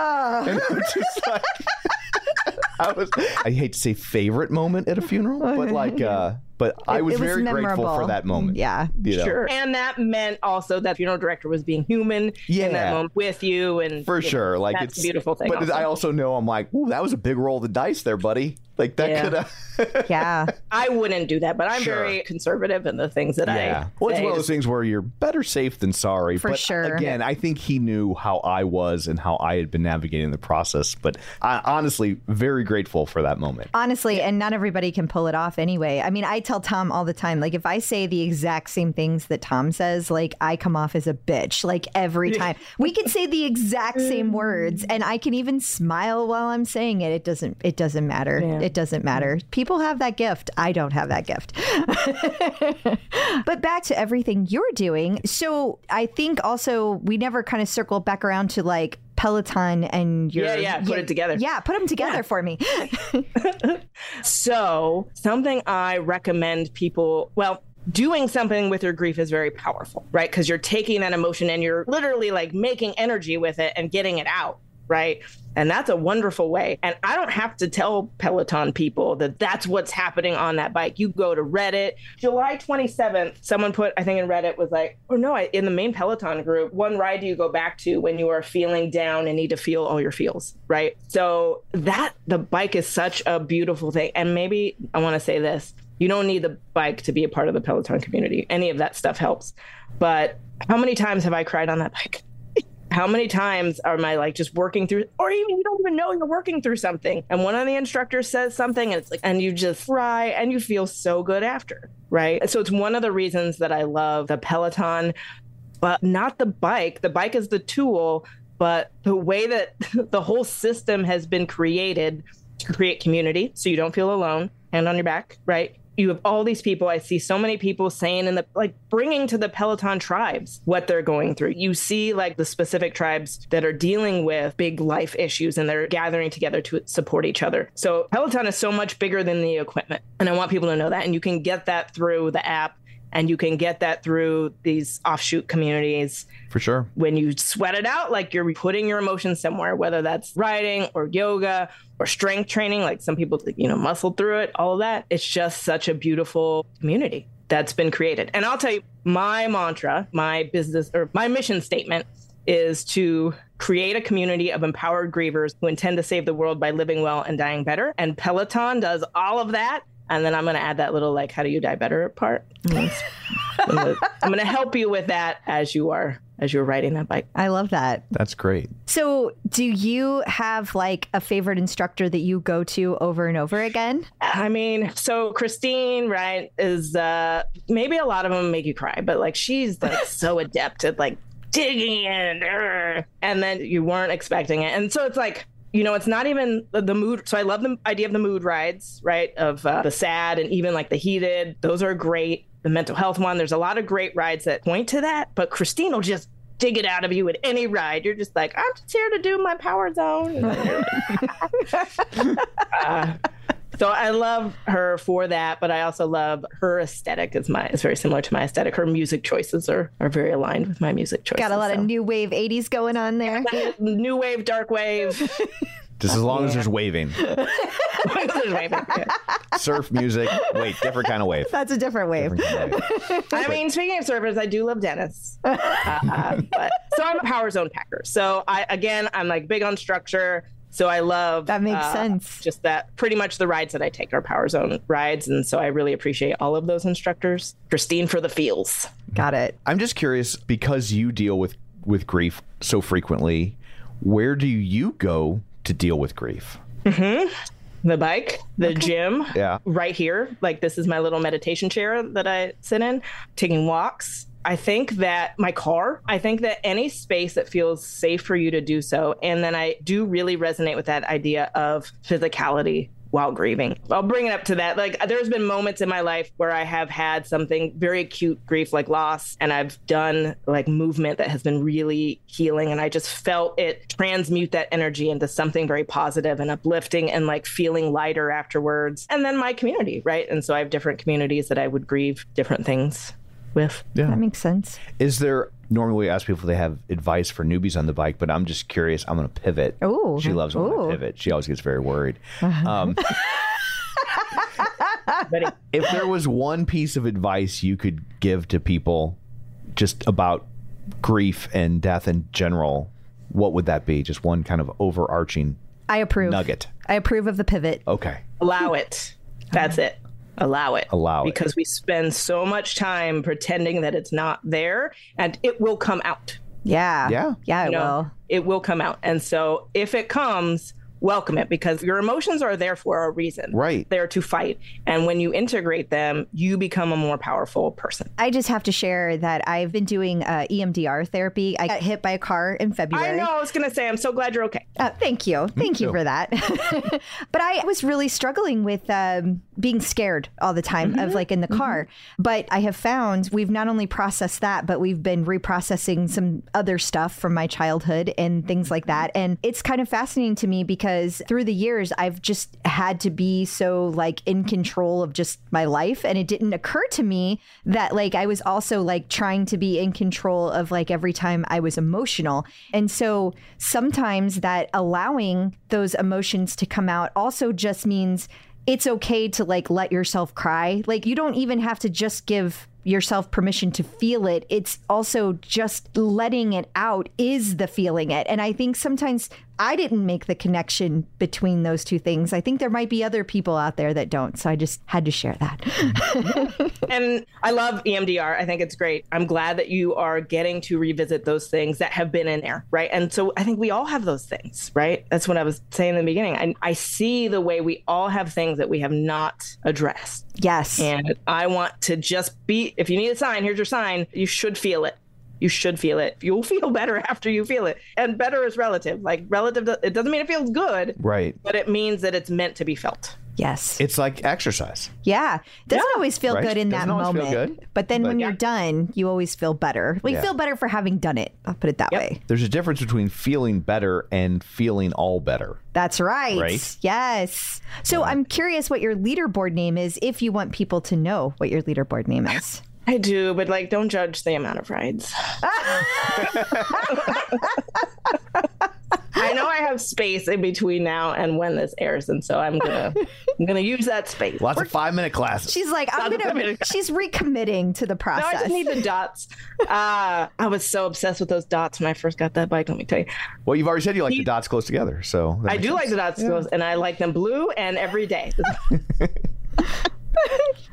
And I'm just like, I was, I hate to say favorite moment at a funeral, but like, uh, but I was, it was very grateful memorable. for that moment. Yeah. You know? Sure. And that meant also that funeral director was being human in that Yeah. moment with you and For you know, sure. Like that's it's a beautiful thing. But also. I also know I'm like, ooh, that was a big roll of the dice there, buddy. Like that Yeah. could have. Yeah. I wouldn't do that, but I'm Sure. very conservative in the things that Yeah. I Well, it's one of those things where you're better safe than sorry. For but sure. Again, I think he knew how I was and how I had been navigating the process. But I honestly very grateful for that moment. Honestly, and not everybody can pull it off anyway. I mean, I tell Tom all the time, like, if I say the exact same things that Tom says, like, I come off as a bitch, like, every time. We can say the exact same words, and I can even smile while I'm saying it. It doesn't, it doesn't matter. Yeah. It doesn't matter. Mm-hmm. People have that gift. I don't have that gift. but back to everything you're doing. So I think also we never kind of circle back around to like Peloton and your Yeah, yeah, put it together. Yeah, put them together Yeah. for me. So, something I recommend people, well, doing something with your grief is very powerful, right? Because you're taking that emotion and you're literally like making energy with it and getting it out, right? And that's a wonderful way. And I don't have to tell Peloton people that that's what's happening on that bike. You go to Reddit. July 27th, someone put, I think in Reddit was like, or no, I- in the main Peloton group, one ride do you go back to when you are feeling down and need to feel all your feels, right? So that, the bike is such a beautiful thing. And maybe I want to say this you don't need the bike to be a part of the Peloton community. Any of that stuff helps. But how many times have I cried on that bike? How many times am I like just working through, or even you don't even know you're working through something, and one of the instructors says something, and it's like, and you just cry and you feel so good after, right? So it's one of the reasons that I love the Peloton, but not the bike. The bike is the tool, but the way that the whole system has been created to create community, so you don't feel alone, hand on your back, right? You have all these people. I see so many people saying in the like bringing to the Peloton tribes what they're going through. You see like the specific tribes that are dealing with big life issues and they're gathering together to support each other. So Peloton is so much bigger than the equipment. And I want people to know that. And you can get that through the app And you can get that through these offshoot communities For sure. when you sweat it out, like you're putting your emotions somewhere, whether that's writing or yoga or strength training, like some people, you know, muscle through it, all of that. It's just such a beautiful community that's been created. And I'll tell you, my mantra, my business or my mission statement is to create a community of empowered grievers who intend to save the world by living well and dying better. And Peloton does all of that. And then I'm going to add that little, like, how do you die better part? I'm going to help you with that as you are as you were riding that bike. I love that. That's great. So, do you have like a favorite instructor that you go to over and over again? I mean, so Christine, right, is uh maybe a lot of them make you cry, but like she's like so adept at like digging in, "Urgh," and then you weren't expecting it, and so it's like. You know, it's not even the, the mood. So I love the idea of the mood rides, right? Of uh, the sad and even like the heated. Those are great. The mental health one. There's a lot of great rides that point to that. But Christine will just dig it out of you at any ride. You're just like, I'm just here to do my power zone. Uh, so I love her for that, but I also love her aesthetic. Is my is very similar to my aesthetic. Her music choices are are very aligned with my music choices. Got a lot so. of new wave 80s going on there. new wave, dark wave. Just as long as there's waving. Surf music. Wait, different kind of wave. That's a different wave. Different kind of wave. I mean, speaking of surfers, I do love Denis. Uh, but, so I'm a power zone packer. So I again, I'm like big on structure. So I love That makes uh, sense. Just that pretty much the rides that I take are power zone rides, and so I really appreciate all of those instructors. Christine for the feels. Got it. I'm just curious because you deal with with grief so frequently. Where do you go to deal with grief? Mm-hmm. The bike, the gym, Yeah. right here. Like this is my little meditation chair that I sit in, taking walks. I think that my car, I think that any space that feels safe for you to do so. And then I do really resonate with that idea of physicality while grieving. I'll bring it up to that. Like there's been moments in my life where I have had something very acute grief like loss and I've done like movement that has been really healing and I just felt it transmute that energy into something very positive and uplifting and like feeling lighter afterwards. And then my community, right? And so I have different communities that I would grieve different things with. That makes sense. Is there normally we ask people if they have advice for newbies on the bike, but I'm just curious. I'm going to pivot. Ooh. She loves when Ooh. I pivot. She always gets very worried. Um, But if there was one piece of advice you could give to people just about grief and death in general, what would that be? Just one kind of overarching I approve. nugget. I approve of the pivot. Okay. allow it. That's it. Allow it. Allow it. Because we spend so much time pretending that it's not there and it will come out. Yeah. Yeah. Yeah, you it know? will. It will come out. And so if it comes, welcome it because your emotions are there for a reason. Right. They're to fight. And when you integrate them, you become a more powerful person. I just have to share that I've been doing uh, EMDR therapy. I got hit by a car in February. I know I was gonna say I'm so glad you're okay. Uh, thank you. Thank you for that. but I was really struggling with um, being scared all the time of like in the car. But I have found we've not only processed that, but we've been reprocessing some other stuff from my childhood and things like that. And it's kind of fascinating to me because through the years, I've just had to be so like in control of just my life. And it didn't occur to me that like I was also like trying to be in control of like every time I was emotional. And so sometimes that allowing those emotions to come out also just means it's okay to like let yourself cry. Like you don't even have to just give yourself permission to feel it. It's also just letting it out is the feeling it. And I think sometimes I didn't make the connection between those two things. I think there might be other people out there that don't. So I just had to share that. and I love EMDR. I think it's great. I'm glad that you are getting to revisit those things that have been in there, right? And so I think we all have those things, right? That's what I was saying in the beginning. I, I see the way we all have things that we have not addressed. yes. And I want to just be, if you need a sign, here's your sign. You should feel it. You should feel it. You'll feel better after you feel it. And better is relative. Like relative, to, it doesn't mean it feels good, Right. but it means that it's meant to be felt. yes. It's like exercise. Yeah. Doesn't always feel Right? good in Doesn't that always feel moment. good, but then but- when you're done, you always feel better. Like Yeah. feel better for having done it. I'll put it that Yep. way. There's a difference between feeling better and feeling all better. That's right. Right? Yes. So I'm curious what your leaderboard name is if you want people to know what your leaderboard name is. I do, but like, don't judge the amount of rides. I know I have space in between now and when this airs, and so I'm gonna I'm gonna use that space. Lots of five minute classes. She's like, I'm Not gonna. She's recommitting to the No, process. I just need the dots. Uh, I was so obsessed with those dots when I first got that bike. Let me tell you, well, you've already said you like the dots close together, so I do sense. like the dots, close, and I like them blue and every day.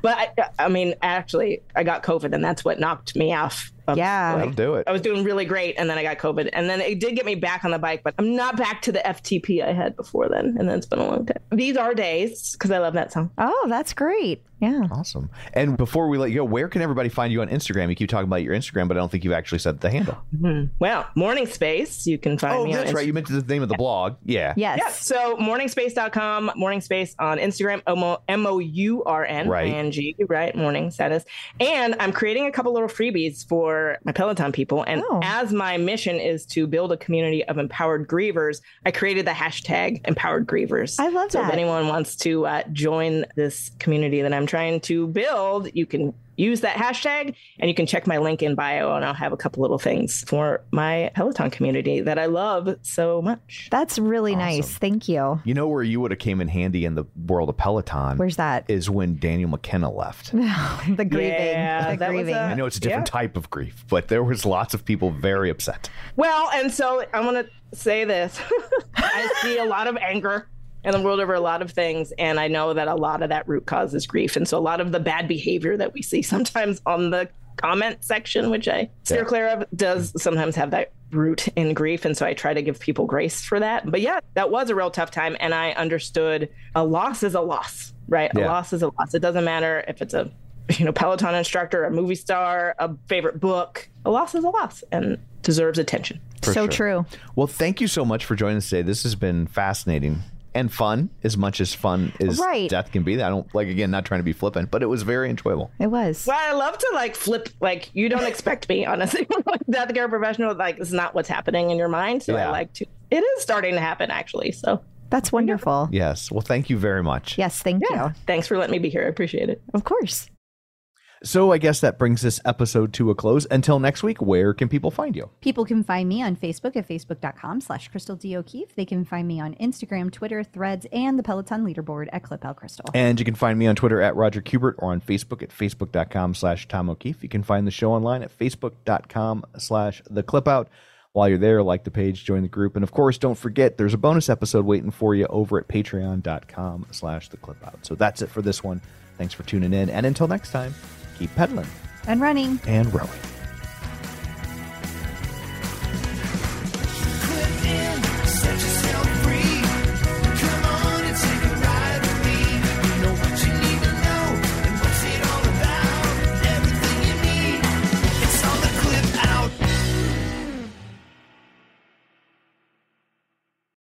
but I, I mean, actually, I got COVID, and that's what knocked me off. Of- Yeah. That'll do it. I was doing really great, and then I got COVID, and then it did get me back on the bike, but I'm not back to the FTP I had before then, and then it's been a long time. These are days because I love that song. oh, that's great. Yeah. Awesome. And before we let you go, where can everybody find you on Instagram? You keep talking about your Instagram, but I don't think you've actually said the handle. Hmm. Well, Mourning Space, you can find Oh, me on that's right. Inst- You mentioned the name of the blog. Yeah. Yes. Yeah, so mourningspace.com, mourningspace on Instagram, M O U R N Right. I N G, right? Morning status. And I'm creating a couple little freebies for my Peloton people. And Oh. as my mission is to build a community of empowered grievers, I created the hashtag empowered grievers. I love so that. if anyone wants to uh, join this community that I'm trying to build, you can use that hashtag and you can check my link in bio and I'll have a couple little things for my Peloton community that I love so much. That's really nice. Thank you. You know where you would have came in handy in the world of Peloton Where's that? is when Daniel McKenna left. the grieving. Yeah, the grieving. a- I know it's a different type of grief, but there was lots of people very upset. Well, and so I'm going to say this. I see a lot of anger in the world over a lot of things, and I know that a lot of that root cause is grief. And so a lot of the bad behavior that we see sometimes on the comment section, which I steer Yeah. clear of, does mm-hmm. sometimes have that root in grief. And so I try to give people grace for that. But yeah, that was a real tough time. And I understood a loss is a loss, right? A loss is a loss. It doesn't matter if it's a you know, Peloton instructor, a movie star, a favorite book. A loss is a loss and deserves attention. For so sure. true. Well, thank you so much for joining us today. This has been fascinating and fun, as much as fun as Right. death can be. I don't like again, not trying to be flippant, but it was very enjoyable. It was. Well, I love to like flip, like you don't expect me, honestly, like death care professional. Like this is not what's happening in your mind. So Yeah. I like to. It is starting to happen actually. So That's wonderful. Yes. Well, thank you very much. Yes, thank you. thanks for letting me be here. I appreciate it. Of course. So I guess that brings this episode to a close. Until next week, where can people find you? People can find me on Facebook at facebook.com slash Crystal D. O'Keefe. They can find me on Instagram, Twitter, Threads, and the Peloton leaderboard at Clip Out Crystal. And you can find me on Twitter at Roger Kubert or on Facebook at facebook.com slash Tom O'Keefe. You can find the show online at facebook.com slash the clip out. While you're there, like the page, join the group. And of course, don't forget there's a bonus episode waiting for you over at patreon.com slash the clip out. So that's it for this one. Thanks for tuning in. And until next time, keep pedaling And running. and rowing.